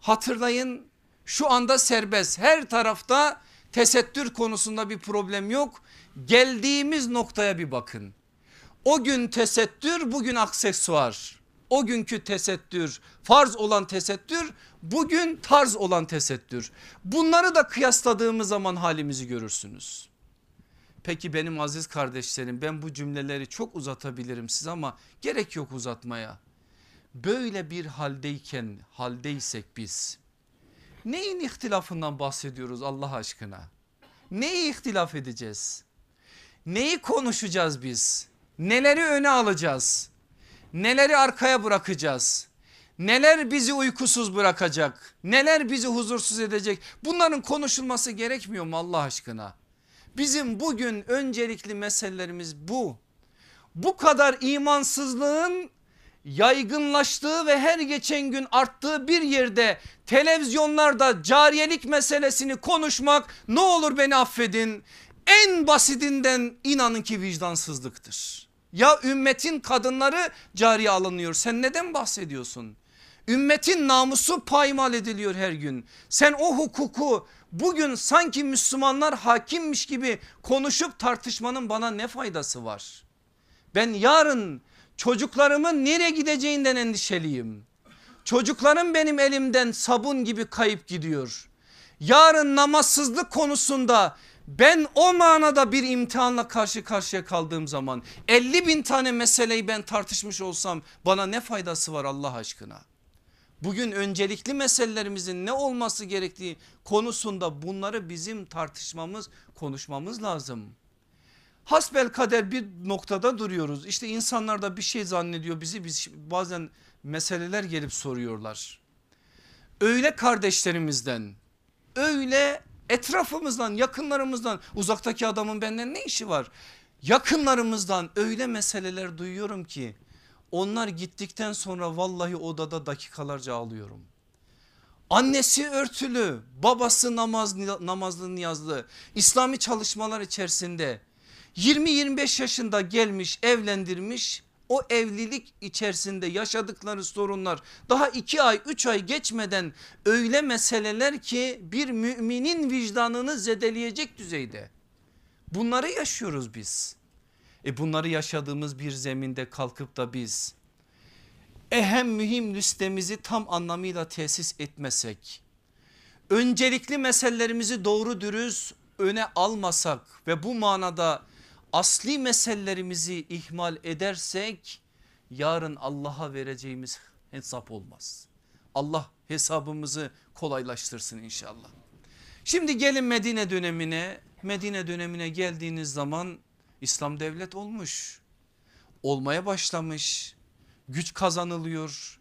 hatırlayın. Şu anda serbest her tarafta tesettür konusunda bir problem yok. Geldiğimiz noktaya bir bakın. O gün tesettür bugün aksesuar. O günkü tesettür farz olan tesettür bugün tarz olan tesettür. Bunları da kıyasladığımız zaman halimizi görürsünüz. Peki benim aziz kardeşlerim ben bu cümleleri çok uzatabilirim size ama gerek yok uzatmaya. Böyle bir haldeyken haldeysek biz neyin ihtilafından bahsediyoruz Allah aşkına? Neyi ihtilaf edeceğiz? Neyi konuşacağız biz? Neleri öne alacağız? Neleri arkaya bırakacağız? Neler bizi uykusuz bırakacak? Neler bizi huzursuz edecek? Bunların konuşulması gerekmiyor mu Allah aşkına? Bizim bugün öncelikli meselelerimiz bu. Bu kadar imansızlığın yaygınlaştığı ve her geçen gün arttığı bir yerde televizyonlarda cariyelik meselesini konuşmak ne olur beni affedin en basitinden inanın ki vicdansızlıktır. Ya ümmetin kadınları cariye alınıyor sen neden bahsediyorsun? Ümmetin namusu paymal ediliyor her gün. Sen o hukuku bugün sanki Müslümanlar hakimmiş gibi konuşup tartışmanın bana ne faydası var? Ben yarın çocuklarımın nereye gideceğinden endişeliyim. Çocuklarım benim elimden sabun gibi kayıp gidiyor. Yarın namazsızlık konusunda ben o manada bir imtihanla karşı karşıya kaldığım zaman 50 bin tane meseleyi ben tartışmış olsam bana ne faydası var Allah aşkına? Bugün öncelikli meselelerimizin ne olması gerektiği konusunda bunları bizim tartışmamız konuşmamız lazım. Hasbel kader bir noktada duruyoruz. İşte insanlar da bir şey zannediyor bizi biz bazen meseleler gelip soruyorlar. Öyle kardeşlerimizden öyle etrafımızdan yakınlarımızdan uzaktaki adamın benden ne işi var? Yakınlarımızdan öyle meseleler duyuyorum ki onlar gittikten sonra vallahi odada dakikalarca ağlıyorum. Annesi örtülü, babası namaz, namazlı niyazlı, İslami çalışmalar içerisinde 20-25 yaşında gelmiş evlendirmiş o evlilik içerisinde yaşadıkları sorunlar daha 2 ay 3 ay geçmeden öyle meseleler ki bir müminin vicdanını zedeleyecek düzeyde. Bunları yaşıyoruz biz. E bunları yaşadığımız bir zeminde kalkıp da biz ehem mühim listemizi tam anlamıyla tesis etmesek öncelikli meselelerimizi doğru dürüst öne almasak ve bu manada asli meselelerimizi ihmal edersek yarın Allah'a vereceğimiz hesap olmaz. Allah hesabımızı kolaylaştırsın inşallah. Şimdi gelin Medine dönemine. Medine dönemine geldiğiniz zaman İslam devlet olmuş. Olmaya başlamış. Güç kazanılıyor.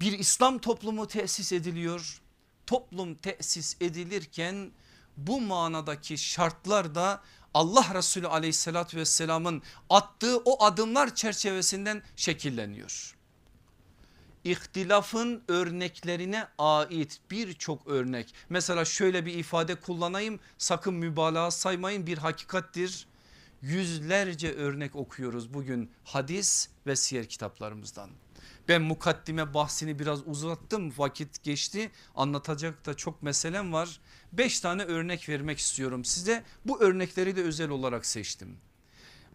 Bir İslam toplumu tesis ediliyor. Toplum tesis edilirken bu manadaki şartlar da Allah Resulü aleyhissalatü vesselamın attığı o adımlar çerçevesinden şekilleniyor. İhtilafın örneklerine ait birçok örnek mesela şöyle bir ifade kullanayım sakın mübalağa saymayın bir hakikattir. Yüzlerce örnek okuyoruz bugün hadis ve siyer kitaplarımızdan. Ben mukaddime bahsini biraz uzattım vakit geçti anlatacak da çok meselem var. Beş tane örnek vermek istiyorum size bu örnekleri de özel olarak seçtim.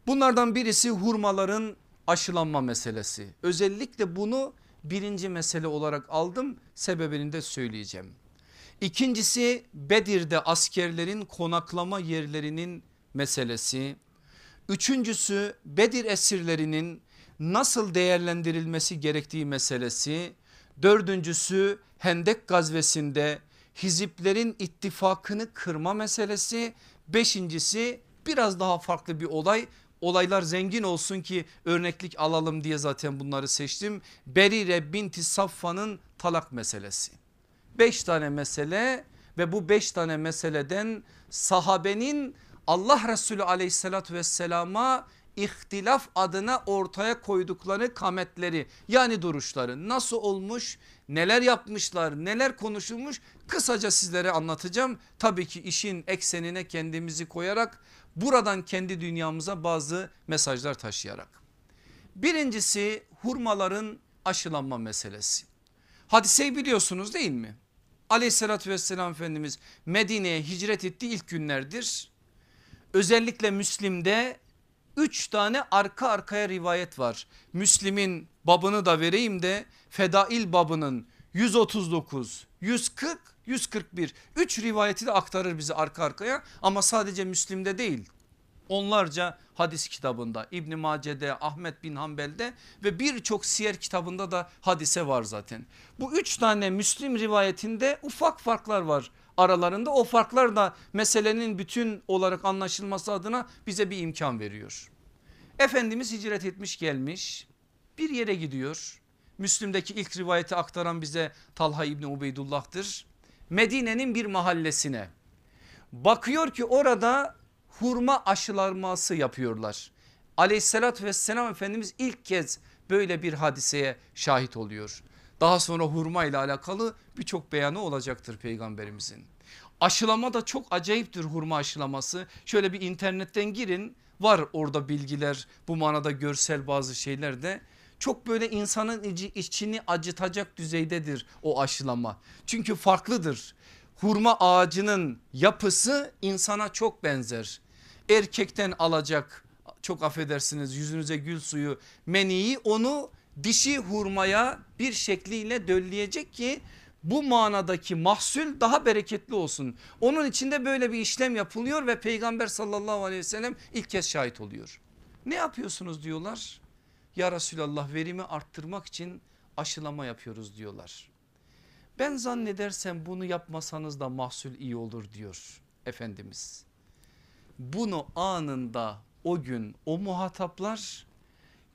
Bunlardan birisi hurmaların aşılanma meselesi. Özellikle bunu birinci mesele olarak aldım sebebini de söyleyeceğim. İkincisi Bedir'de askerlerin konaklama yerlerinin meselesi. Üçüncüsü Bedir esirlerinin nasıl değerlendirilmesi gerektiği meselesi. Dördüncüsü Hendek gazvesinde hiziplerin ittifakını kırma meselesi. Beşincisi biraz daha farklı bir olay olaylar zengin olsun ki örneklik alalım diye zaten bunları seçtim. Berire binti Saffa'nın talak meselesi. Beş tane mesele ve bu beş tane meseleden sahabenin Allah Resulü aleyhissalatü vesselama ihtilaf adına ortaya koydukları kametleri yani duruşları nasıl olmuş neler yapmışlar neler konuşulmuş kısaca sizlere anlatacağım. Tabii ki işin eksenine kendimizi koyarak buradan kendi dünyamıza bazı mesajlar taşıyarak. Birincisi hurmaların aşılanma meselesi. Hadiseyi biliyorsunuz değil mi? Aleyhissalatü vesselam Efendimiz Medine'ye hicret ettiği ilk günlerdir. Özellikle Müslim'de 3 tane arka arkaya rivayet var. Müslim'in babını da vereyim de Fedail babının 139, 140, 141 3 rivayeti de aktarır bizi arka arkaya ama sadece Müslim'de değil. Onlarca hadis kitabında İbn Mace'de Ahmet bin Hanbel'de ve birçok siyer kitabında da hadise var zaten. Bu üç tane Müslim rivayetinde ufak farklar var aralarında o farklar da meselenin bütün olarak anlaşılması adına bize bir imkan veriyor. Efendimiz hicret etmiş gelmiş bir yere gidiyor. Müslüm'deki ilk rivayeti aktaran bize Talha İbni Ubeydullah'tır. Medine'nin bir mahallesine bakıyor ki orada hurma aşılaması yapıyorlar. Aleyhissalatü vesselam Efendimiz ilk kez böyle bir hadiseye şahit oluyor. Daha sonra hurma ile alakalı birçok beyanı olacaktır peygamberimizin. Aşılama da çok acayiptir hurma aşılaması. Şöyle bir internetten girin var orada bilgiler bu manada görsel bazı şeyler de. Çok böyle insanın içi- içini acıtacak düzeydedir o aşılama. Çünkü farklıdır. Hurma ağacının yapısı insana çok benzer. Erkekten alacak çok affedersiniz yüzünüze gül suyu meniyi onu dişi hurmaya bir şekliyle dölleyecek ki bu manadaki mahsul daha bereketli olsun. Onun içinde böyle bir işlem yapılıyor ve peygamber sallallahu aleyhi ve sellem ilk kez şahit oluyor. Ne yapıyorsunuz diyorlar. Ya Resulallah verimi arttırmak için aşılama yapıyoruz diyorlar. Ben zannedersem bunu yapmasanız da mahsul iyi olur diyor Efendimiz. Bunu anında o gün o muhataplar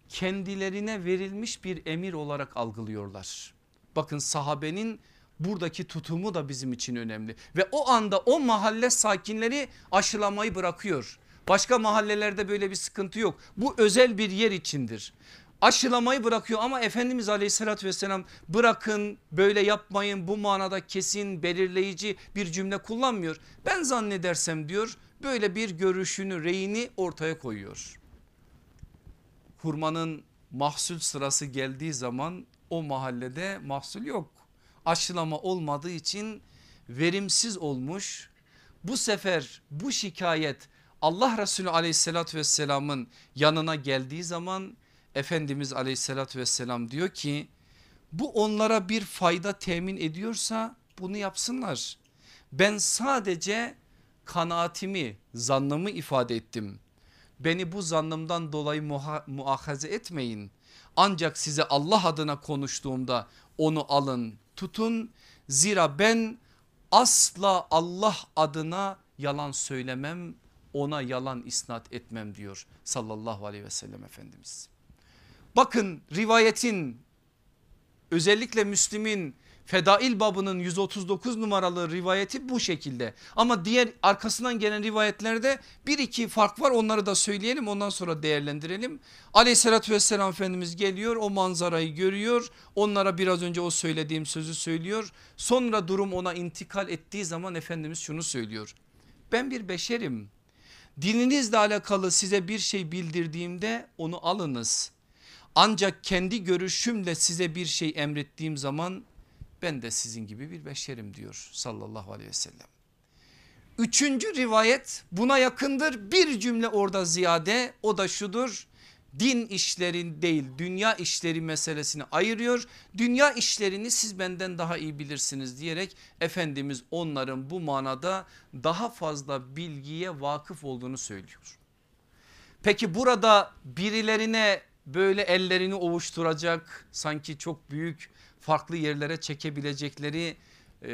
kendilerine verilmiş bir emir olarak algılıyorlar. Bakın sahabenin buradaki tutumu da bizim için önemli ve o anda o mahalle sakinleri aşılamayı bırakıyor. Başka mahallelerde böyle bir sıkıntı yok. Bu özel bir yer içindir. Aşılamayı bırakıyor ama Efendimiz aleyhissalatü vesselam bırakın böyle yapmayın bu manada kesin belirleyici bir cümle kullanmıyor. Ben zannedersem diyor böyle bir görüşünü reyini ortaya koyuyor. Hurmanın mahsul sırası geldiği zaman o mahallede mahsul yok. Aşılama olmadığı için verimsiz olmuş. Bu sefer bu şikayet Allah Resulü aleyhissalatü vesselamın yanına geldiği zaman Efendimiz aleyhissalatü vesselam diyor ki bu onlara bir fayda temin ediyorsa bunu yapsınlar. Ben sadece kanaatimi zannımı ifade ettim. Beni bu zannımdan dolayı muha, muahaze etmeyin. Ancak size Allah adına konuştuğumda onu alın tutun. Zira ben asla Allah adına yalan söylemem ona yalan isnat etmem diyor sallallahu aleyhi ve sellem Efendimiz. Bakın rivayetin özellikle Müslim'in Fedail babının 139 numaralı rivayeti bu şekilde. Ama diğer arkasından gelen rivayetlerde bir iki fark var onları da söyleyelim ondan sonra değerlendirelim. Aleyhissalatü vesselam Efendimiz geliyor o manzarayı görüyor onlara biraz önce o söylediğim sözü söylüyor. Sonra durum ona intikal ettiği zaman Efendimiz şunu söylüyor. Ben bir beşerim dininizle alakalı size bir şey bildirdiğimde onu alınız. Ancak kendi görüşümle size bir şey emrettiğim zaman ben de sizin gibi bir beşerim diyor sallallahu aleyhi ve sellem. Üçüncü rivayet buna yakındır bir cümle orada ziyade o da şudur. Din işlerin değil dünya işleri meselesini ayırıyor. Dünya işlerini siz benden daha iyi bilirsiniz diyerek Efendimiz onların bu manada daha fazla bilgiye vakıf olduğunu söylüyor. Peki burada birilerine böyle ellerini ovuşturacak sanki çok büyük farklı yerlere çekebilecekleri e,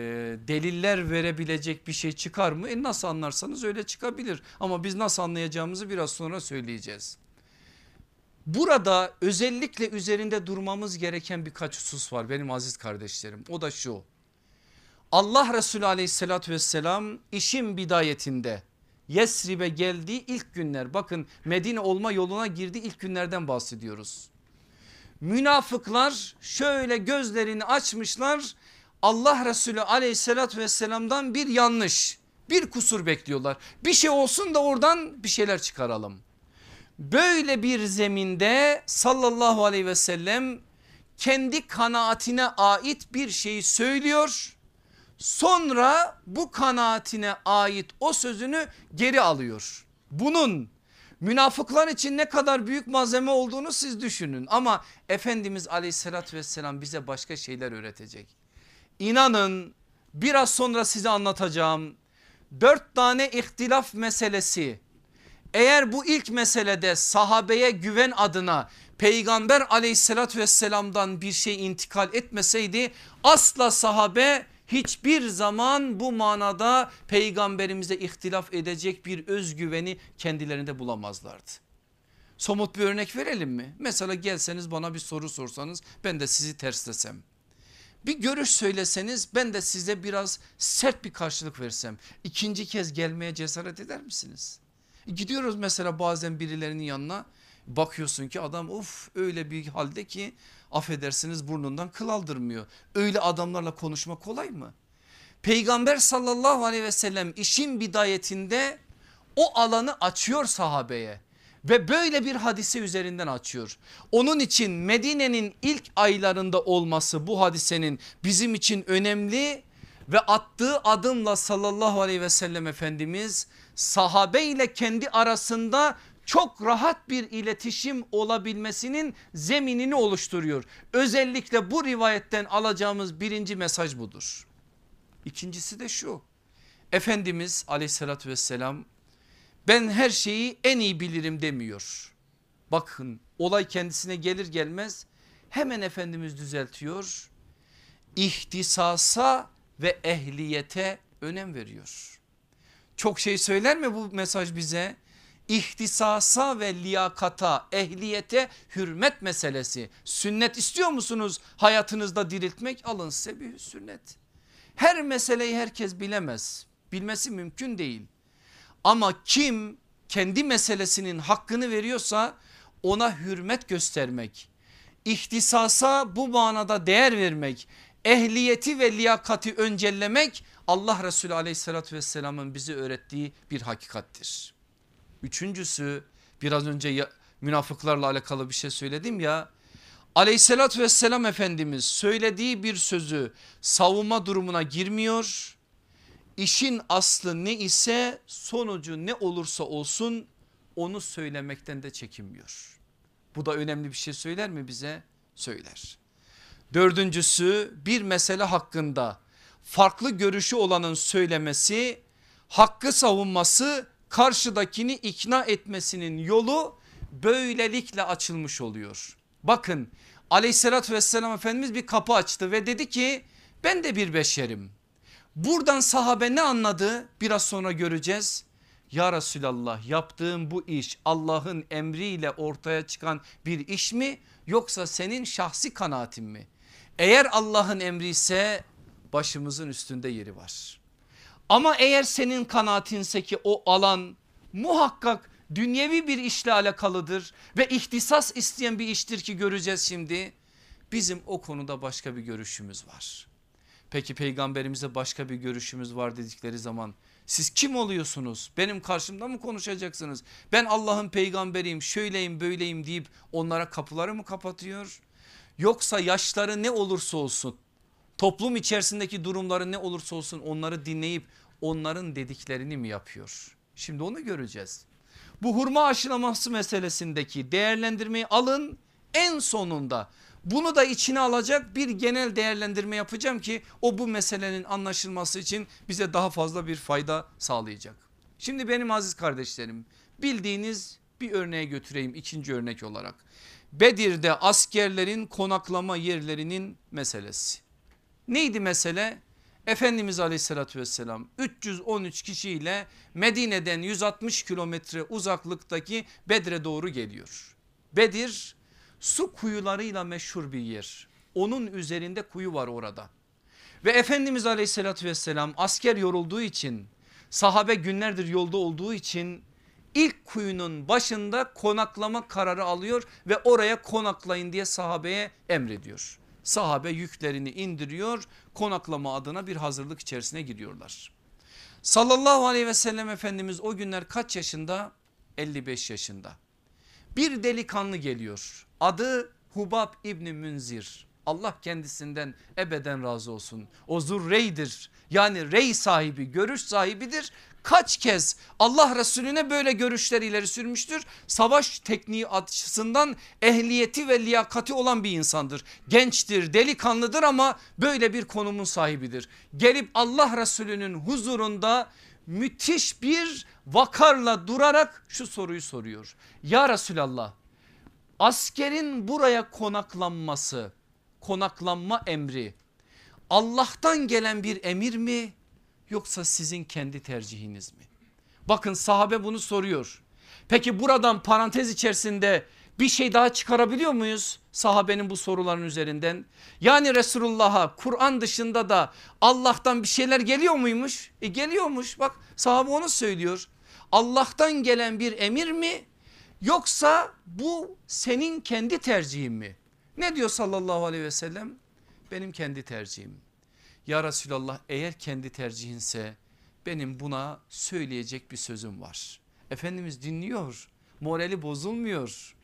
deliller verebilecek bir şey çıkar mı? E nasıl anlarsanız öyle çıkabilir ama biz nasıl anlayacağımızı biraz sonra söyleyeceğiz. Burada özellikle üzerinde durmamız gereken birkaç husus var benim aziz kardeşlerim o da şu. Allah Resulü aleyhissalatü vesselam işin bidayetinde Yesrib'e geldiği ilk günler bakın Medine olma yoluna girdiği ilk günlerden bahsediyoruz. Münafıklar şöyle gözlerini açmışlar Allah Resulü aleyhissalatü vesselamdan bir yanlış bir kusur bekliyorlar. Bir şey olsun da oradan bir şeyler çıkaralım. Böyle bir zeminde sallallahu aleyhi ve sellem kendi kanaatine ait bir şeyi söylüyor. Sonra bu kanaatine ait o sözünü geri alıyor. Bunun münafıklar için ne kadar büyük malzeme olduğunu siz düşünün. Ama Efendimiz aleyhissalatü vesselam bize başka şeyler öğretecek. İnanın biraz sonra size anlatacağım. Dört tane ihtilaf meselesi eğer bu ilk meselede sahabeye güven adına peygamber aleyhissalatü vesselamdan bir şey intikal etmeseydi asla sahabe hiçbir zaman bu manada peygamberimize ihtilaf edecek bir özgüveni kendilerinde bulamazlardı. Somut bir örnek verelim mi? Mesela gelseniz bana bir soru sorsanız ben de sizi terslesem. Bir görüş söyleseniz ben de size biraz sert bir karşılık versem ikinci kez gelmeye cesaret eder misiniz? Gidiyoruz mesela bazen birilerinin yanına bakıyorsun ki adam of öyle bir halde ki affedersiniz burnundan kıl aldırmıyor. Öyle adamlarla konuşma kolay mı? Peygamber sallallahu aleyhi ve sellem işin bidayetinde o alanı açıyor sahabeye ve böyle bir hadise üzerinden açıyor. Onun için Medine'nin ilk aylarında olması bu hadisenin bizim için önemli ve attığı adımla sallallahu aleyhi ve sellem Efendimiz sahabe ile kendi arasında çok rahat bir iletişim olabilmesinin zeminini oluşturuyor. Özellikle bu rivayetten alacağımız birinci mesaj budur. İkincisi de şu Efendimiz aleyhissalatü vesselam ben her şeyi en iyi bilirim demiyor. Bakın olay kendisine gelir gelmez hemen Efendimiz düzeltiyor. İhtisasa ve ehliyete önem veriyor. Çok şey söyler mi bu mesaj bize? İhtisasa ve liyakata, ehliyete hürmet meselesi. Sünnet istiyor musunuz hayatınızda diriltmek? Alın size bir sünnet. Her meseleyi herkes bilemez. Bilmesi mümkün değil. Ama kim kendi meselesinin hakkını veriyorsa ona hürmet göstermek, ihtisasa bu manada değer vermek, ehliyeti ve liyakati öncellemek Allah Resulü aleyhissalatü vesselamın bize öğrettiği bir hakikattir. Üçüncüsü biraz önce ya, münafıklarla alakalı bir şey söyledim ya aleyhissalatü vesselam Efendimiz söylediği bir sözü savunma durumuna girmiyor. İşin aslı ne ise sonucu ne olursa olsun onu söylemekten de çekinmiyor. Bu da önemli bir şey söyler mi bize? Söyler. Dördüncüsü bir mesele hakkında farklı görüşü olanın söylemesi, hakkı savunması, karşıdakini ikna etmesinin yolu böylelikle açılmış oluyor. Bakın aleyhissalatü vesselam Efendimiz bir kapı açtı ve dedi ki ben de bir beşerim. Buradan sahabe ne anladı biraz sonra göreceğiz. Ya Resulallah yaptığın bu iş Allah'ın emriyle ortaya çıkan bir iş mi yoksa senin şahsi kanaatin mi? Eğer Allah'ın emri ise başımızın üstünde yeri var. Ama eğer senin kanaatinse ki o alan muhakkak dünyevi bir işle alakalıdır ve ihtisas isteyen bir iştir ki göreceğiz şimdi. Bizim o konuda başka bir görüşümüz var. Peki peygamberimize başka bir görüşümüz var dedikleri zaman siz kim oluyorsunuz? Benim karşımda mı konuşacaksınız? Ben Allah'ın peygamberiyim şöyleyim böyleyim deyip onlara kapıları mı kapatıyor? Yoksa yaşları ne olursa olsun toplum içerisindeki durumları ne olursa olsun onları dinleyip onların dediklerini mi yapıyor? Şimdi onu göreceğiz. Bu hurma aşılaması meselesindeki değerlendirmeyi alın en sonunda bunu da içine alacak bir genel değerlendirme yapacağım ki o bu meselenin anlaşılması için bize daha fazla bir fayda sağlayacak. Şimdi benim aziz kardeşlerim bildiğiniz bir örneğe götüreyim ikinci örnek olarak. Bedir'de askerlerin konaklama yerlerinin meselesi. Neydi mesele? Efendimiz aleyhissalatü vesselam 313 kişiyle Medine'den 160 kilometre uzaklıktaki Bedre doğru geliyor. Bedir su kuyularıyla meşhur bir yer. Onun üzerinde kuyu var orada. Ve Efendimiz aleyhissalatü vesselam asker yorulduğu için sahabe günlerdir yolda olduğu için ilk kuyunun başında konaklama kararı alıyor ve oraya konaklayın diye sahabeye emrediyor. Sahabe yüklerini indiriyor konaklama adına bir hazırlık içerisine giriyorlar. Sallallahu aleyhi ve sellem Efendimiz o günler kaç yaşında? 55 yaşında. Bir delikanlı geliyor adı Hubab İbni Münzir. Allah kendisinden ebeden razı olsun. O zurreydir yani rey sahibi görüş sahibidir. Kaç kez Allah Resulüne böyle görüşler ileri sürmüştür. Savaş tekniği açısından ehliyeti ve liyakati olan bir insandır. Gençtir delikanlıdır ama böyle bir konumun sahibidir. Gelip Allah Resulü'nün huzurunda müthiş bir vakarla durarak şu soruyu soruyor. Ya Resulallah askerin buraya konaklanması konaklanma emri Allah'tan gelen bir emir mi yoksa sizin kendi tercihiniz mi? Bakın sahabe bunu soruyor. Peki buradan parantez içerisinde bir şey daha çıkarabiliyor muyuz sahabenin bu soruların üzerinden? Yani Resulullah'a Kur'an dışında da Allah'tan bir şeyler geliyor muymuş? E geliyormuş bak sahabe onu söylüyor. Allah'tan gelen bir emir mi yoksa bu senin kendi tercihin mi? Ne diyor sallallahu aleyhi ve sellem? Benim kendi tercihim. Ya Resulallah eğer kendi tercihinse benim buna söyleyecek bir sözüm var. Efendimiz dinliyor morali bozulmuyor.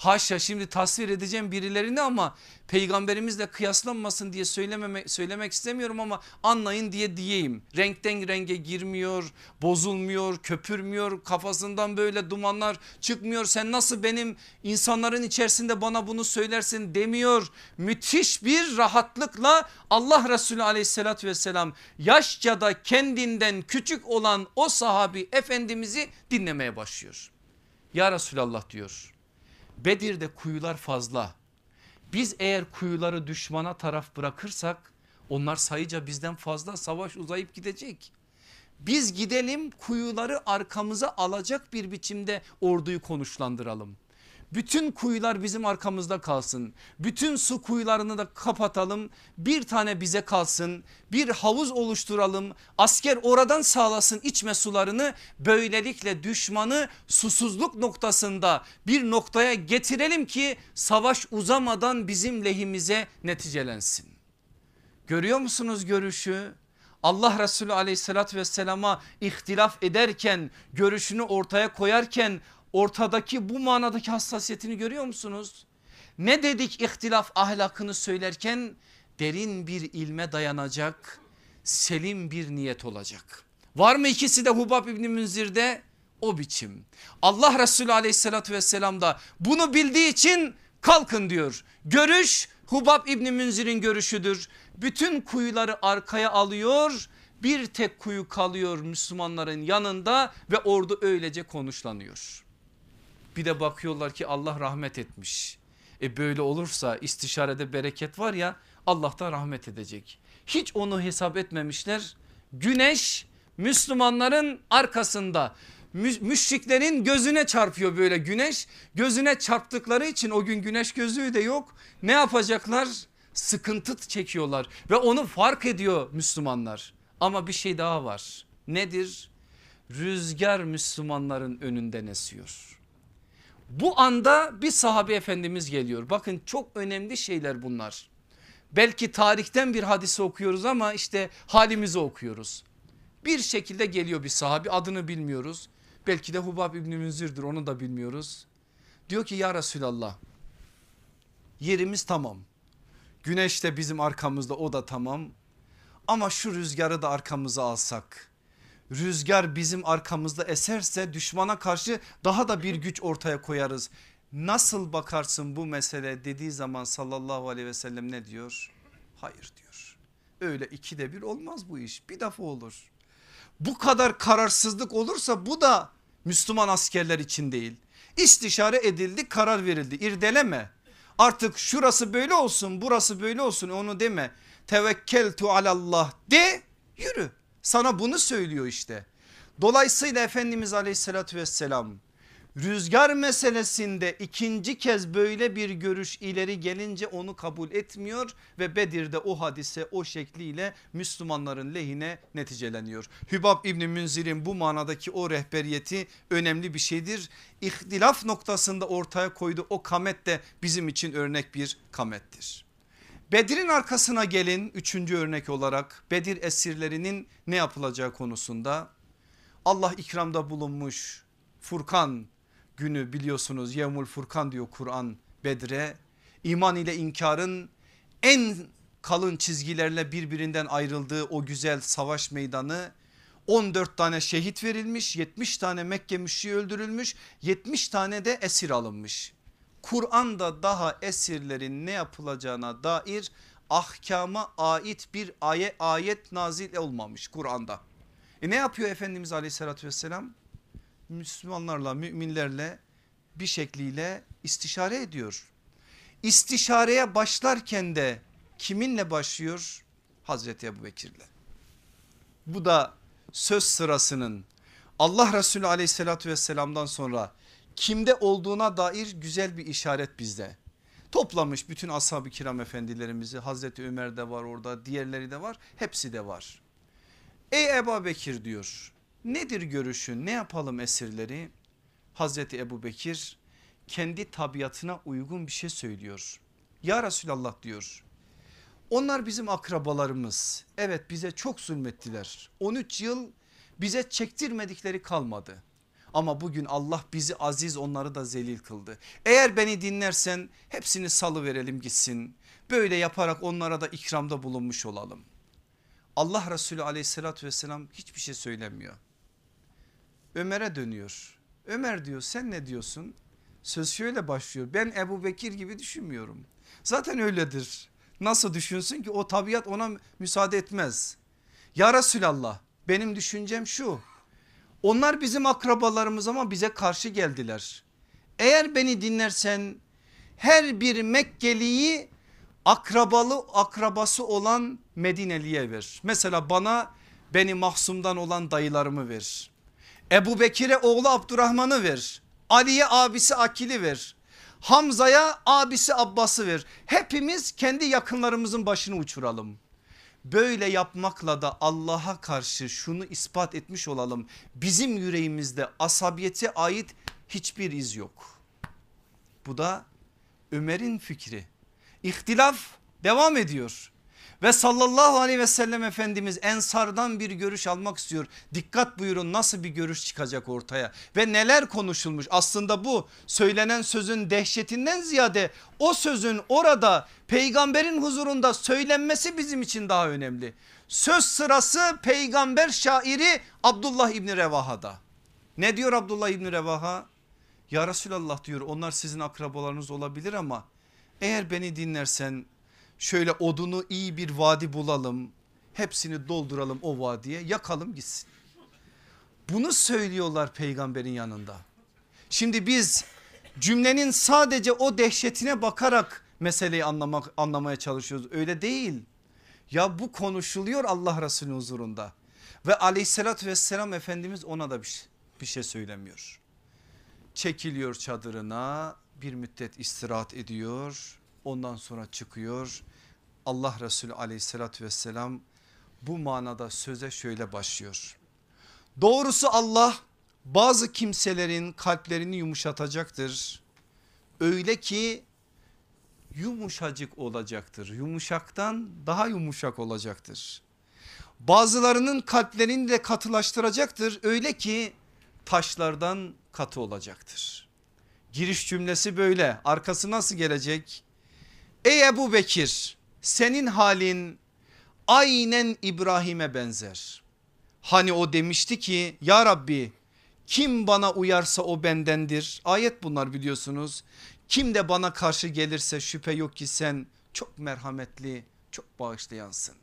Haşa şimdi tasvir edeceğim birilerini ama peygamberimizle kıyaslanmasın diye söylememek, söylemek istemiyorum ama anlayın diye diyeyim. Renkten renge girmiyor, bozulmuyor, köpürmüyor, kafasından böyle dumanlar çıkmıyor. Sen nasıl benim insanların içerisinde bana bunu söylersin demiyor. Müthiş bir rahatlıkla Allah Resulü aleyhissalatü vesselam yaşça da kendinden küçük olan o sahabi efendimizi dinlemeye başlıyor. Ya Resulallah diyor Bedir'de kuyular fazla. Biz eğer kuyuları düşmana taraf bırakırsak onlar sayıca bizden fazla savaş uzayıp gidecek. Biz gidelim kuyuları arkamıza alacak bir biçimde orduyu konuşlandıralım. Bütün kuyular bizim arkamızda kalsın. Bütün su kuyularını da kapatalım. Bir tane bize kalsın. Bir havuz oluşturalım. Asker oradan sağlasın içme sularını. Böylelikle düşmanı susuzluk noktasında bir noktaya getirelim ki savaş uzamadan bizim lehimize neticelensin. Görüyor musunuz görüşü? Allah Resulü aleyhissalatü vesselama ihtilaf ederken görüşünü ortaya koyarken ortadaki bu manadaki hassasiyetini görüyor musunuz? Ne dedik ihtilaf ahlakını söylerken derin bir ilme dayanacak selim bir niyet olacak. Var mı ikisi de Hubab İbni Münzir'de? O biçim. Allah Resulü aleyhissalatü vesselam da bunu bildiği için kalkın diyor. Görüş Hubab İbni Münzir'in görüşüdür. Bütün kuyuları arkaya alıyor bir tek kuyu kalıyor Müslümanların yanında ve ordu öylece konuşlanıyor. Bir de bakıyorlar ki Allah rahmet etmiş. E böyle olursa istişarede bereket var ya Allah da rahmet edecek. Hiç onu hesap etmemişler. Güneş Müslümanların arkasında müşriklerin gözüne çarpıyor böyle güneş. Gözüne çarptıkları için o gün güneş gözlüğü de yok. Ne yapacaklar? Sıkıntı çekiyorlar ve onu fark ediyor Müslümanlar. Ama bir şey daha var. Nedir? Rüzgar Müslümanların önünden esiyor. Bu anda bir sahabe efendimiz geliyor. Bakın çok önemli şeyler bunlar. Belki tarihten bir hadise okuyoruz ama işte halimizi okuyoruz. Bir şekilde geliyor bir sahabi adını bilmiyoruz. Belki de Hubab İbni Münzir'dir onu da bilmiyoruz. Diyor ki ya Resulallah yerimiz tamam. Güneş de bizim arkamızda o da tamam. Ama şu rüzgarı da arkamıza alsak. Rüzgar bizim arkamızda eserse düşmana karşı daha da bir güç ortaya koyarız. Nasıl bakarsın bu mesele dediği zaman sallallahu aleyhi ve sellem ne diyor? Hayır diyor. Öyle ikide bir olmaz bu iş bir defa olur. Bu kadar kararsızlık olursa bu da Müslüman askerler için değil. İstişare edildi karar verildi irdeleme. Artık şurası böyle olsun burası böyle olsun onu deme. Tevekkeltu alallah de yürü. Sana bunu söylüyor işte. Dolayısıyla Efendimiz aleyhissalatü vesselam rüzgar meselesinde ikinci kez böyle bir görüş ileri gelince onu kabul etmiyor ve Bedir'de o hadise o şekliyle Müslümanların lehine neticeleniyor. Hübab İbni Münzir'in bu manadaki o rehberiyeti önemli bir şeydir. İhtilaf noktasında ortaya koyduğu o kamet de bizim için örnek bir kamettir. Bedir'in arkasına gelin üçüncü örnek olarak. Bedir esirlerinin ne yapılacağı konusunda. Allah ikramda bulunmuş Furkan günü biliyorsunuz. Yevmul Furkan diyor Kur'an Bedre iman ile inkarın en kalın çizgilerle birbirinden ayrıldığı o güzel savaş meydanı 14 tane şehit verilmiş 70 tane Mekke müşriği öldürülmüş 70 tane de esir alınmış. Kur'an'da daha esirlerin ne yapılacağına dair ahkama ait bir ayet, ayet nazil olmamış Kur'an'da. E ne yapıyor Efendimiz aleyhissalatü vesselam? Müslümanlarla müminlerle bir şekliyle istişare ediyor. İstişareye başlarken de kiminle başlıyor? Hazreti Ebu Bekir'le. Bu da söz sırasının Allah Resulü aleyhissalatü vesselamdan sonra kimde olduğuna dair güzel bir işaret bizde. Toplamış bütün ashab-ı kiram efendilerimizi Hazreti Ömer de var orada diğerleri de var hepsi de var. Ey Ebu Bekir diyor Nedir görüşün ne yapalım esirleri? Hazreti Ebu Bekir kendi tabiatına uygun bir şey söylüyor. Ya Resulallah diyor onlar bizim akrabalarımız. Evet bize çok zulmettiler. 13 yıl bize çektirmedikleri kalmadı. Ama bugün Allah bizi aziz onları da zelil kıldı. Eğer beni dinlersen hepsini salı verelim gitsin. Böyle yaparak onlara da ikramda bulunmuş olalım. Allah Resulü aleyhissalatü vesselam hiçbir şey söylemiyor. Ömer'e dönüyor. Ömer diyor sen ne diyorsun? Söz şöyle başlıyor. Ben Ebu Bekir gibi düşünmüyorum. Zaten öyledir. Nasıl düşünsün ki o tabiat ona müsaade etmez. Ya Resulallah benim düşüncem şu. Onlar bizim akrabalarımız ama bize karşı geldiler. Eğer beni dinlersen her bir Mekkeliyi akrabalı akrabası olan Medineliye ver. Mesela bana beni mahsumdan olan dayılarımı ver. Ebu Bekir'e oğlu Abdurrahman'ı ver. Ali'ye abisi Akil'i ver. Hamza'ya abisi Abbas'ı ver. Hepimiz kendi yakınlarımızın başını uçuralım. Böyle yapmakla da Allah'a karşı şunu ispat etmiş olalım. Bizim yüreğimizde asabiyete ait hiçbir iz yok. Bu da Ömer'in fikri. İhtilaf devam ediyor. Ve sallallahu aleyhi ve sellem Efendimiz ensardan bir görüş almak istiyor. Dikkat buyurun nasıl bir görüş çıkacak ortaya ve neler konuşulmuş. Aslında bu söylenen sözün dehşetinden ziyade o sözün orada peygamberin huzurunda söylenmesi bizim için daha önemli. Söz sırası peygamber şairi Abdullah İbni Revaha'da. Ne diyor Abdullah İbni Revaha? Ya Resulallah diyor onlar sizin akrabalarınız olabilir ama eğer beni dinlersen şöyle odunu iyi bir vadi bulalım. Hepsini dolduralım o vadiye yakalım gitsin. Bunu söylüyorlar peygamberin yanında. Şimdi biz cümlenin sadece o dehşetine bakarak meseleyi anlamak, anlamaya çalışıyoruz. Öyle değil. Ya bu konuşuluyor Allah Resulü huzurunda. Ve aleyhissalatü vesselam Efendimiz ona da bir şey, bir şey söylemiyor. Çekiliyor çadırına bir müddet istirahat ediyor. Ondan sonra çıkıyor. Allah Resulü aleyhissalatü vesselam bu manada söze şöyle başlıyor. Doğrusu Allah bazı kimselerin kalplerini yumuşatacaktır. Öyle ki yumuşacık olacaktır. Yumuşaktan daha yumuşak olacaktır. Bazılarının kalplerini de katılaştıracaktır. Öyle ki taşlardan katı olacaktır. Giriş cümlesi böyle. Arkası nasıl gelecek? Ey Ebu Bekir senin halin aynen İbrahim'e benzer. Hani o demişti ki ya Rabbi kim bana uyarsa o bendendir. Ayet bunlar biliyorsunuz. Kim de bana karşı gelirse şüphe yok ki sen çok merhametli çok bağışlayansın.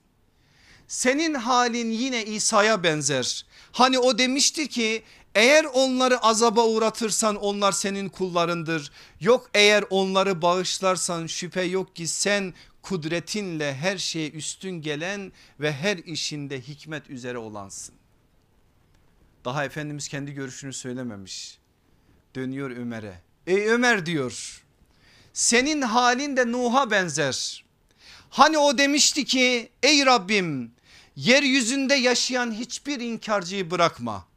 Senin halin yine İsa'ya benzer. Hani o demişti ki eğer onları azaba uğratırsan onlar senin kullarındır. Yok eğer onları bağışlarsan şüphe yok ki sen kudretinle her şeye üstün gelen ve her işinde hikmet üzere olansın. Daha Efendimiz kendi görüşünü söylememiş. Dönüyor Ömer'e. Ey Ömer diyor senin halin de Nuh'a benzer. Hani o demişti ki ey Rabbim yeryüzünde yaşayan hiçbir inkarcıyı bırakma.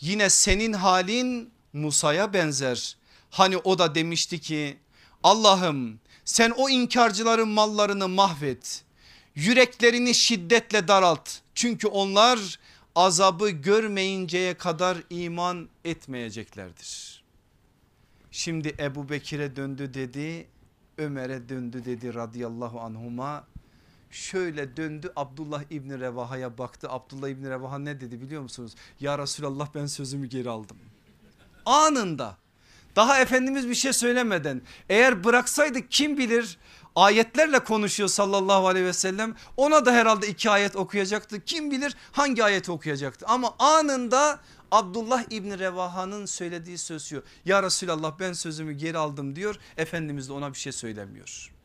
Yine senin halin Musa'ya benzer. Hani o da demişti ki Allah'ım sen o inkarcıların mallarını mahvet. Yüreklerini şiddetle daralt. Çünkü onlar azabı görmeyinceye kadar iman etmeyeceklerdir. Şimdi Ebu Bekir'e döndü dedi Ömer'e döndü dedi radıyallahu anhuma. Şöyle döndü Abdullah İbni Revaha'ya baktı. Abdullah İbni Revaha ne dedi biliyor musunuz? Ya Resulallah ben sözümü geri aldım. Anında daha Efendimiz bir şey söylemeden eğer bıraksaydık kim bilir ayetlerle konuşuyor sallallahu aleyhi ve sellem ona da herhalde iki ayet okuyacaktı kim bilir hangi ayeti okuyacaktı ama anında Abdullah İbni Revaha'nın söylediği söz şu ya Resulallah ben sözümü geri aldım diyor Efendimiz de ona bir şey söylemiyor.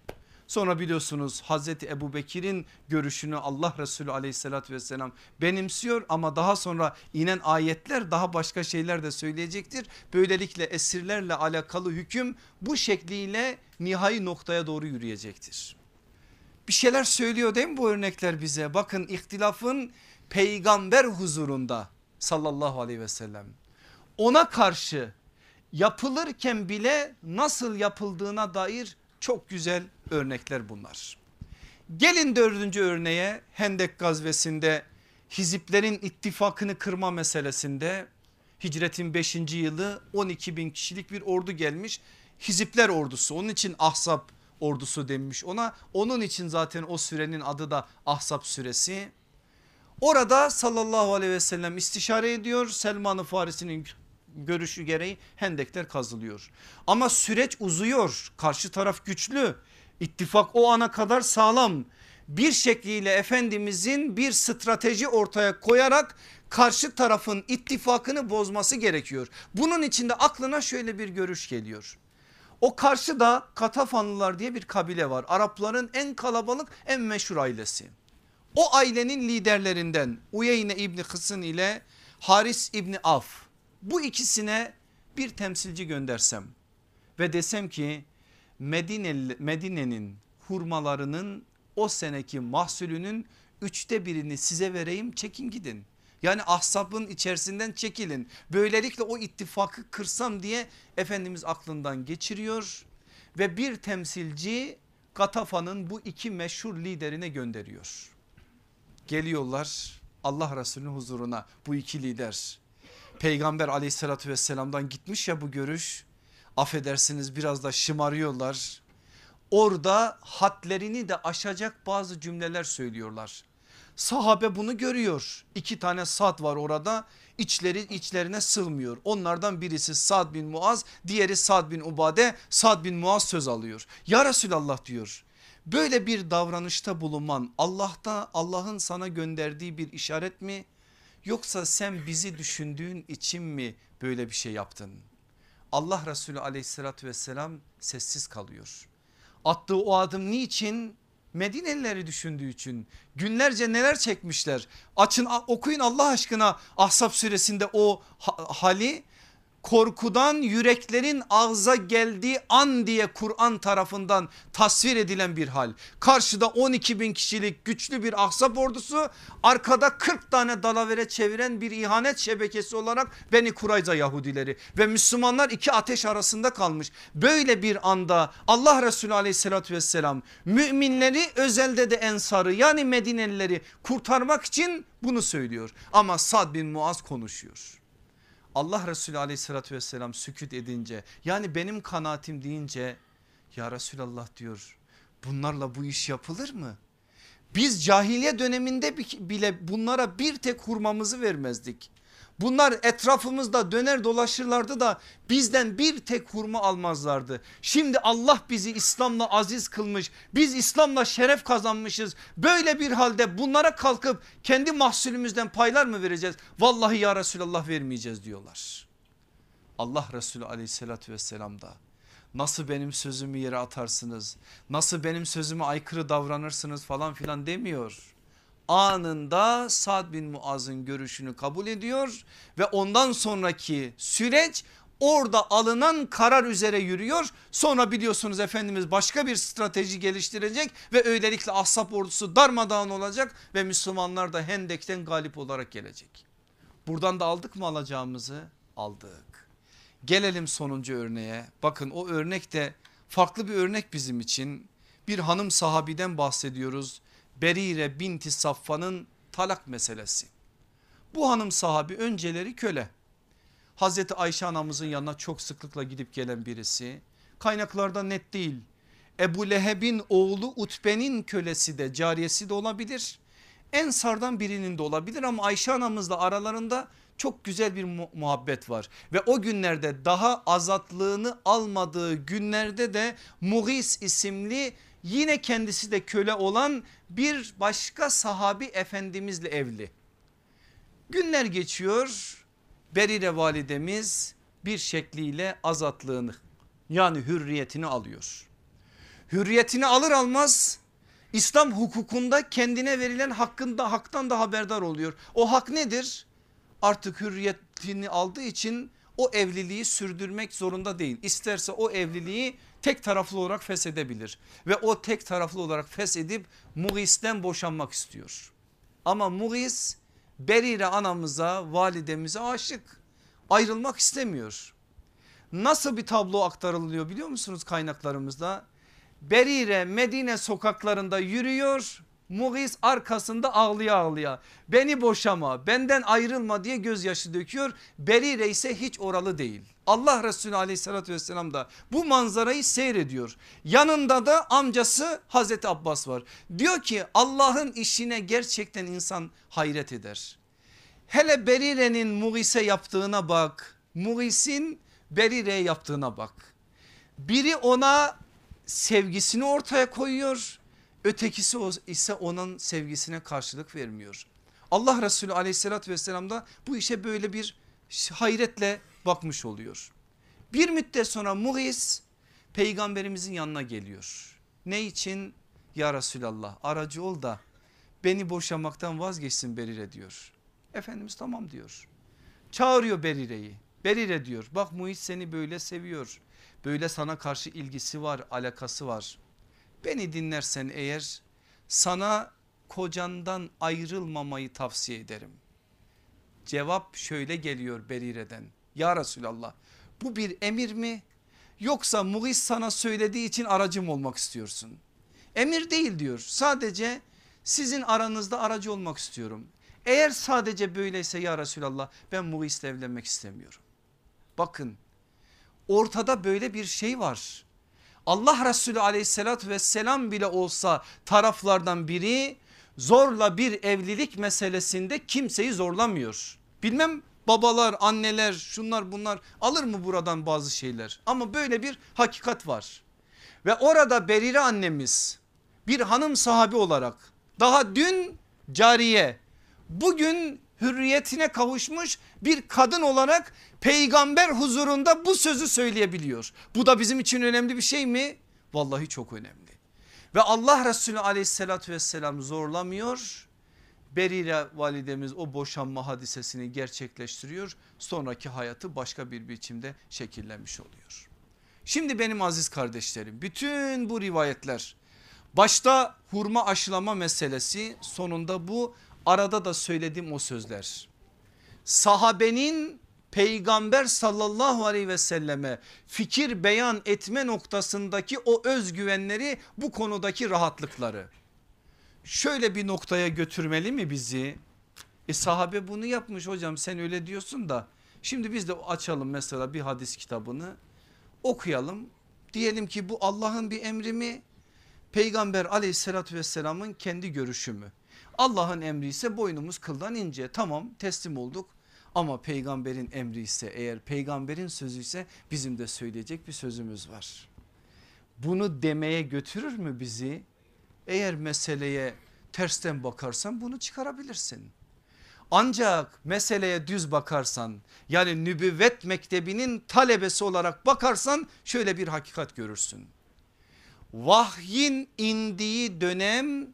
Sonra biliyorsunuz Hazreti Ebu Bekir'in görüşünü Allah Resulü aleyhissalatü vesselam benimsiyor ama daha sonra inen ayetler daha başka şeyler de söyleyecektir. Böylelikle esirlerle alakalı hüküm bu şekliyle nihai noktaya doğru yürüyecektir. Bir şeyler söylüyor değil mi bu örnekler bize? Bakın ihtilafın peygamber huzurunda sallallahu aleyhi ve sellem. Ona karşı yapılırken bile nasıl yapıldığına dair çok güzel örnekler bunlar. Gelin dördüncü örneğe Hendek gazvesinde hiziplerin ittifakını kırma meselesinde hicretin 5. yılı 12 bin kişilik bir ordu gelmiş. Hizipler ordusu onun için Ahzab ordusu denmiş ona. Onun için zaten o sürenin adı da Ahzab süresi. Orada sallallahu aleyhi ve sellem istişare ediyor. Selman-ı Farisi'nin görüşü gereği hendekler kazılıyor. Ama süreç uzuyor. Karşı taraf güçlü. İttifak o ana kadar sağlam. Bir şekliyle Efendimizin bir strateji ortaya koyarak karşı tarafın ittifakını bozması gerekiyor. Bunun içinde aklına şöyle bir görüş geliyor. O karşıda Katafanlılar diye bir kabile var. Arapların en kalabalık en meşhur ailesi. O ailenin liderlerinden Uyeyne İbni Kısın ile Haris İbni Af bu ikisine bir temsilci göndersem ve desem ki Medine, Medine'nin hurmalarının o seneki mahsulünün üçte birini size vereyim çekin gidin. Yani ahsabın içerisinden çekilin. Böylelikle o ittifakı kırsam diye Efendimiz aklından geçiriyor ve bir temsilci Katafa'nın bu iki meşhur liderine gönderiyor. Geliyorlar Allah Resulü'nün huzuruna bu iki lider. Peygamber aleyhissalatü vesselamdan gitmiş ya bu görüş. Affedersiniz biraz da şımarıyorlar. Orada hadlerini de aşacak bazı cümleler söylüyorlar. Sahabe bunu görüyor. İki tane Sad var orada. İçleri içlerine sığmıyor. Onlardan birisi Sad bin Muaz, diğeri Sad bin Ubade. Sad bin Muaz söz alıyor. Ya Resulallah diyor. Böyle bir davranışta bulunman Allah'ta Allah'ın sana gönderdiği bir işaret mi? Yoksa sen bizi düşündüğün için mi böyle bir şey yaptın? Allah Resulü aleyhissalatü vesselam sessiz kalıyor. Attığı o adım niçin? Medinelileri düşündüğü için günlerce neler çekmişler. Açın okuyun Allah aşkına Ahzab suresinde o hali korkudan yüreklerin ağza geldiği an diye Kur'an tarafından tasvir edilen bir hal. Karşıda 12 bin kişilik güçlü bir ahzab ordusu arkada 40 tane dalavere çeviren bir ihanet şebekesi olarak Beni Kurayza Yahudileri ve Müslümanlar iki ateş arasında kalmış. Böyle bir anda Allah Resulü aleyhissalatü vesselam müminleri özelde de ensarı yani Medinelileri kurtarmak için bunu söylüyor. Ama Sad bin Muaz konuşuyor. Allah Resulü aleyhissalatü vesselam süküt edince yani benim kanaatim deyince ya Resulallah diyor bunlarla bu iş yapılır mı? Biz cahiliye döneminde bile bunlara bir tek hurmamızı vermezdik. Bunlar etrafımızda döner dolaşırlardı da bizden bir tek hurma almazlardı. Şimdi Allah bizi İslam'la aziz kılmış. Biz İslam'la şeref kazanmışız. Böyle bir halde bunlara kalkıp kendi mahsulümüzden paylar mı vereceğiz? Vallahi ya Resulallah vermeyeceğiz diyorlar. Allah Resulü aleyhissalatü vesselam da nasıl benim sözümü yere atarsınız? Nasıl benim sözüme aykırı davranırsınız falan filan demiyor anında Sad bin Muaz'ın görüşünü kabul ediyor ve ondan sonraki süreç orada alınan karar üzere yürüyor. Sonra biliyorsunuz Efendimiz başka bir strateji geliştirecek ve öylelikle Ahzab ordusu darmadağın olacak ve Müslümanlar da Hendek'ten galip olarak gelecek. Buradan da aldık mı alacağımızı? Aldık. Gelelim sonuncu örneğe. Bakın o örnek de farklı bir örnek bizim için. Bir hanım sahabiden bahsediyoruz. Berire binti Safvan'ın talak meselesi. Bu hanım sahabi önceleri köle. Hazreti Ayşe anamızın yanına çok sıklıkla gidip gelen birisi. Kaynaklarda net değil. Ebu Leheb'in oğlu Utbe'nin kölesi de cariyesi de olabilir. Ensardan birinin de olabilir ama Ayşe anamızla aralarında çok güzel bir muhabbet var. Ve o günlerde daha azatlığını almadığı günlerde de Mughis isimli yine kendisi de köle olan bir başka sahabi efendimizle evli. Günler geçiyor Berire validemiz bir şekliyle azatlığını yani hürriyetini alıyor. Hürriyetini alır almaz İslam hukukunda kendine verilen hakkında haktan da haberdar oluyor. O hak nedir? Artık hürriyetini aldığı için o evliliği sürdürmek zorunda değil. İsterse o evliliği tek taraflı olarak feshedebilir. Ve o tek taraflı olarak feshedip Mugis'ten boşanmak istiyor. Ama Mugis Berire anamıza validemize aşık ayrılmak istemiyor. Nasıl bir tablo aktarılıyor biliyor musunuz kaynaklarımızda? Berire Medine sokaklarında yürüyor. Mughis arkasında ağlıya ağlıya beni boşama benden ayrılma diye gözyaşı döküyor. Berire ise hiç oralı değil. Allah Resulü aleyhissalatü vesselam da bu manzarayı seyrediyor. Yanında da amcası Hazreti Abbas var. Diyor ki Allah'ın işine gerçekten insan hayret eder. Hele Berire'nin Mughis'e yaptığına bak. Mughis'in Berire'ye yaptığına bak. Biri ona sevgisini ortaya koyuyor. Ötekisi ise onun sevgisine karşılık vermiyor. Allah Resulü aleyhissalatü vesselam da bu işe böyle bir hayretle bakmış oluyor. Bir müddet sonra Mughis peygamberimizin yanına geliyor. Ne için? Ya Resulallah aracı ol da beni boşamaktan vazgeçsin Berire diyor. Efendimiz tamam diyor. Çağırıyor Berire'yi. Berire diyor bak Muhit seni böyle seviyor. Böyle sana karşı ilgisi var alakası var. Beni dinlersen eğer sana kocandan ayrılmamayı tavsiye ederim. Cevap şöyle geliyor Berire'den. Ya Resulallah bu bir emir mi yoksa Mughis sana söylediği için aracım olmak istiyorsun? Emir değil diyor sadece sizin aranızda aracı olmak istiyorum. Eğer sadece böyleyse ya Resulallah ben Muğis'le evlenmek istemiyorum. Bakın ortada böyle bir şey var. Allah Resulü aleyhissalatü vesselam bile olsa taraflardan biri zorla bir evlilik meselesinde kimseyi zorlamıyor. Bilmem babalar anneler şunlar bunlar alır mı buradan bazı şeyler ama böyle bir hakikat var. Ve orada Berire annemiz bir hanım sahabi olarak daha dün cariye bugün hürriyetine kavuşmuş bir kadın olarak peygamber huzurunda bu sözü söyleyebiliyor. Bu da bizim için önemli bir şey mi? Vallahi çok önemli. Ve Allah Resulü aleyhissalatü vesselam zorlamıyor. Berire validemiz o boşanma hadisesini gerçekleştiriyor. Sonraki hayatı başka bir biçimde şekillenmiş oluyor. Şimdi benim aziz kardeşlerim bütün bu rivayetler başta hurma aşılama meselesi sonunda bu arada da söylediğim o sözler. Sahabenin peygamber sallallahu aleyhi ve selleme fikir beyan etme noktasındaki o özgüvenleri bu konudaki rahatlıkları. Şöyle bir noktaya götürmeli mi bizi? E sahabe bunu yapmış hocam sen öyle diyorsun da şimdi biz de açalım mesela bir hadis kitabını okuyalım. Diyelim ki bu Allah'ın bir emri mi? Peygamber aleyhissalatü vesselamın kendi görüşü mü? Allah'ın emri ise boynumuz kıldan ince tamam teslim olduk. Ama peygamberin emri ise eğer peygamberin sözü ise bizim de söyleyecek bir sözümüz var. Bunu demeye götürür mü bizi? Eğer meseleye tersten bakarsan bunu çıkarabilirsin. Ancak meseleye düz bakarsan yani nübüvvet mektebinin talebesi olarak bakarsan şöyle bir hakikat görürsün. Vahyin indiği dönem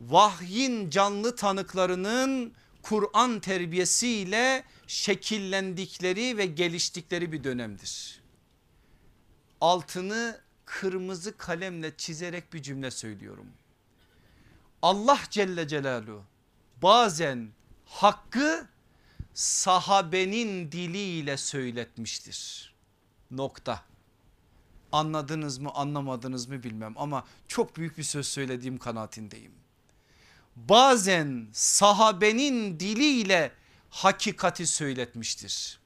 vahyin canlı tanıklarının Kur'an terbiyesiyle şekillendikleri ve geliştikleri bir dönemdir. Altını kırmızı kalemle çizerek bir cümle söylüyorum. Allah Celle Celaluhu bazen hakkı sahabenin diliyle söyletmiştir. Nokta. Anladınız mı anlamadınız mı bilmem ama çok büyük bir söz söylediğim kanaatindeyim. Bazen sahabenin diliyle hakikati söyletmiştir.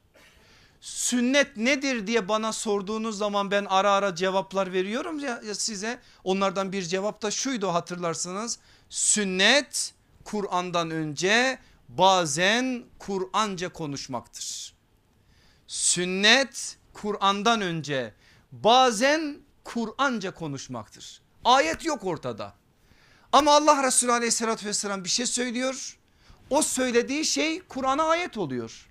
Sünnet nedir diye bana sorduğunuz zaman ben ara ara cevaplar veriyorum ya, size. Onlardan bir cevap da şuydu hatırlarsınız. Sünnet Kur'an'dan önce bazen Kur'anca konuşmaktır. Sünnet Kur'an'dan önce bazen Kur'anca konuşmaktır. Ayet yok ortada. Ama Allah Resulü aleyhissalatü vesselam bir şey söylüyor. O söylediği şey Kur'an'a ayet oluyor.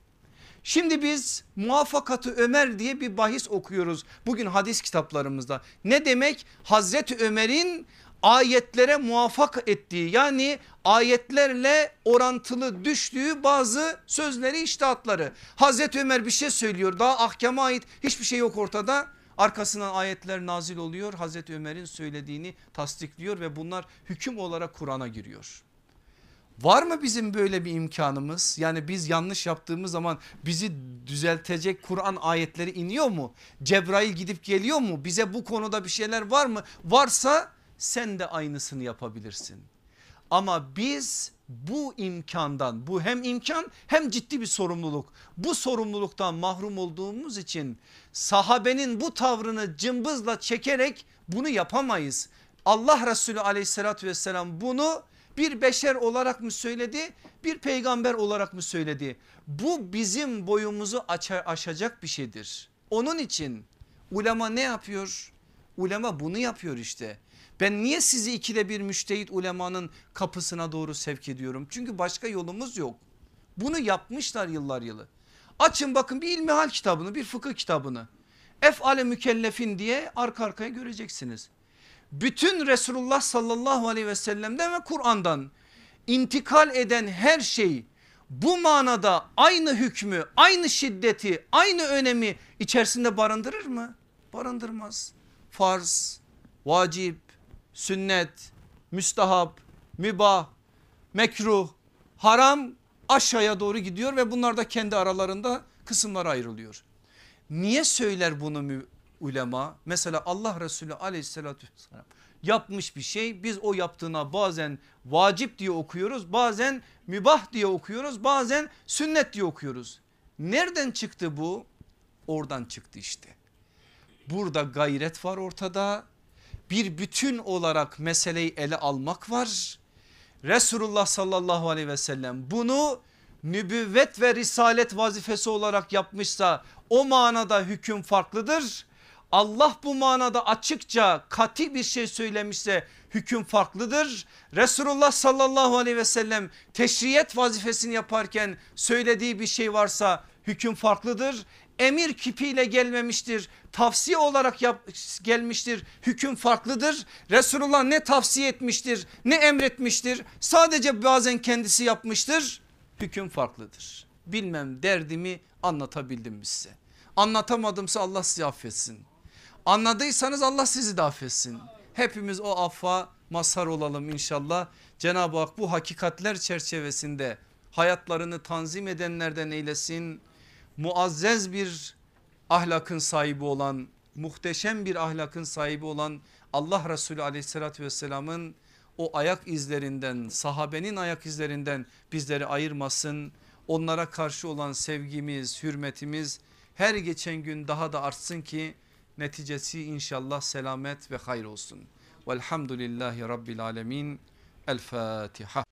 Şimdi biz muvaffakatı Ömer diye bir bahis okuyoruz bugün hadis kitaplarımızda. Ne demek? Hazreti Ömer'in ayetlere muvaffak ettiği yani ayetlerle orantılı düştüğü bazı sözleri iştahatları. Hazreti Ömer bir şey söylüyor daha ahkama ait hiçbir şey yok ortada. Arkasından ayetler nazil oluyor Hazreti Ömer'in söylediğini tasdikliyor ve bunlar hüküm olarak Kur'an'a giriyor. Var mı bizim böyle bir imkanımız? Yani biz yanlış yaptığımız zaman bizi düzeltecek Kur'an ayetleri iniyor mu? Cebrail gidip geliyor mu? Bize bu konuda bir şeyler var mı? Varsa sen de aynısını yapabilirsin. Ama biz bu imkandan bu hem imkan hem ciddi bir sorumluluk. Bu sorumluluktan mahrum olduğumuz için sahabenin bu tavrını cımbızla çekerek bunu yapamayız. Allah Resulü aleyhissalatü vesselam bunu bir beşer olarak mı söyledi bir peygamber olarak mı söyledi? Bu bizim boyumuzu aşacak bir şeydir. Onun için ulema ne yapıyor? Ulema bunu yapıyor işte. Ben niye sizi ikide bir müştehit ulemanın kapısına doğru sevk ediyorum? Çünkü başka yolumuz yok. Bunu yapmışlar yıllar yılı. Açın bakın bir ilmihal kitabını bir fıkıh kitabını. Efale mükellefin diye arka arkaya göreceksiniz. Bütün Resulullah sallallahu aleyhi ve sellem'den ve Kur'an'dan intikal eden her şey bu manada aynı hükmü, aynı şiddeti, aynı önemi içerisinde barındırır mı? Barındırmaz. Farz, vacip, sünnet, müstahap, mübah, mekruh, haram aşağıya doğru gidiyor ve bunlar da kendi aralarında kısımlara ayrılıyor. Niye söyler bunu ulema? Mesela Allah Resulü aleyhissalatü vesselam yapmış bir şey biz o yaptığına bazen vacip diye okuyoruz bazen mübah diye okuyoruz bazen sünnet diye okuyoruz. Nereden çıktı bu? Oradan çıktı işte. Burada gayret var ortada bir bütün olarak meseleyi ele almak var. Resulullah sallallahu aleyhi ve sellem bunu nübüvvet ve risalet vazifesi olarak yapmışsa o manada hüküm farklıdır. Allah bu manada açıkça kati bir şey söylemişse hüküm farklıdır. Resulullah sallallahu aleyhi ve sellem teşriyet vazifesini yaparken söylediği bir şey varsa hüküm farklıdır. Emir kipiyle gelmemiştir tavsiye olarak yap, gelmiştir hüküm farklıdır. Resulullah ne tavsiye etmiştir ne emretmiştir sadece bazen kendisi yapmıştır hüküm farklıdır. Bilmem derdimi anlatabildim mi size? Anlatamadımsa Allah sizi affetsin. Anladıysanız Allah sizi de affetsin. Hepimiz o affa mazhar olalım inşallah. Cenab-ı Hak bu hakikatler çerçevesinde hayatlarını tanzim edenlerden eylesin. Muazzez bir ahlakın sahibi olan muhteşem bir ahlakın sahibi olan Allah Resulü aleyhissalatü vesselamın o ayak izlerinden sahabenin ayak izlerinden bizleri ayırmasın. Onlara karşı olan sevgimiz hürmetimiz her geçen gün daha da artsın ki neticesi inşallah selamet ve hayır olsun. Velhamdülillahi Rabbil Alemin. El Fatiha.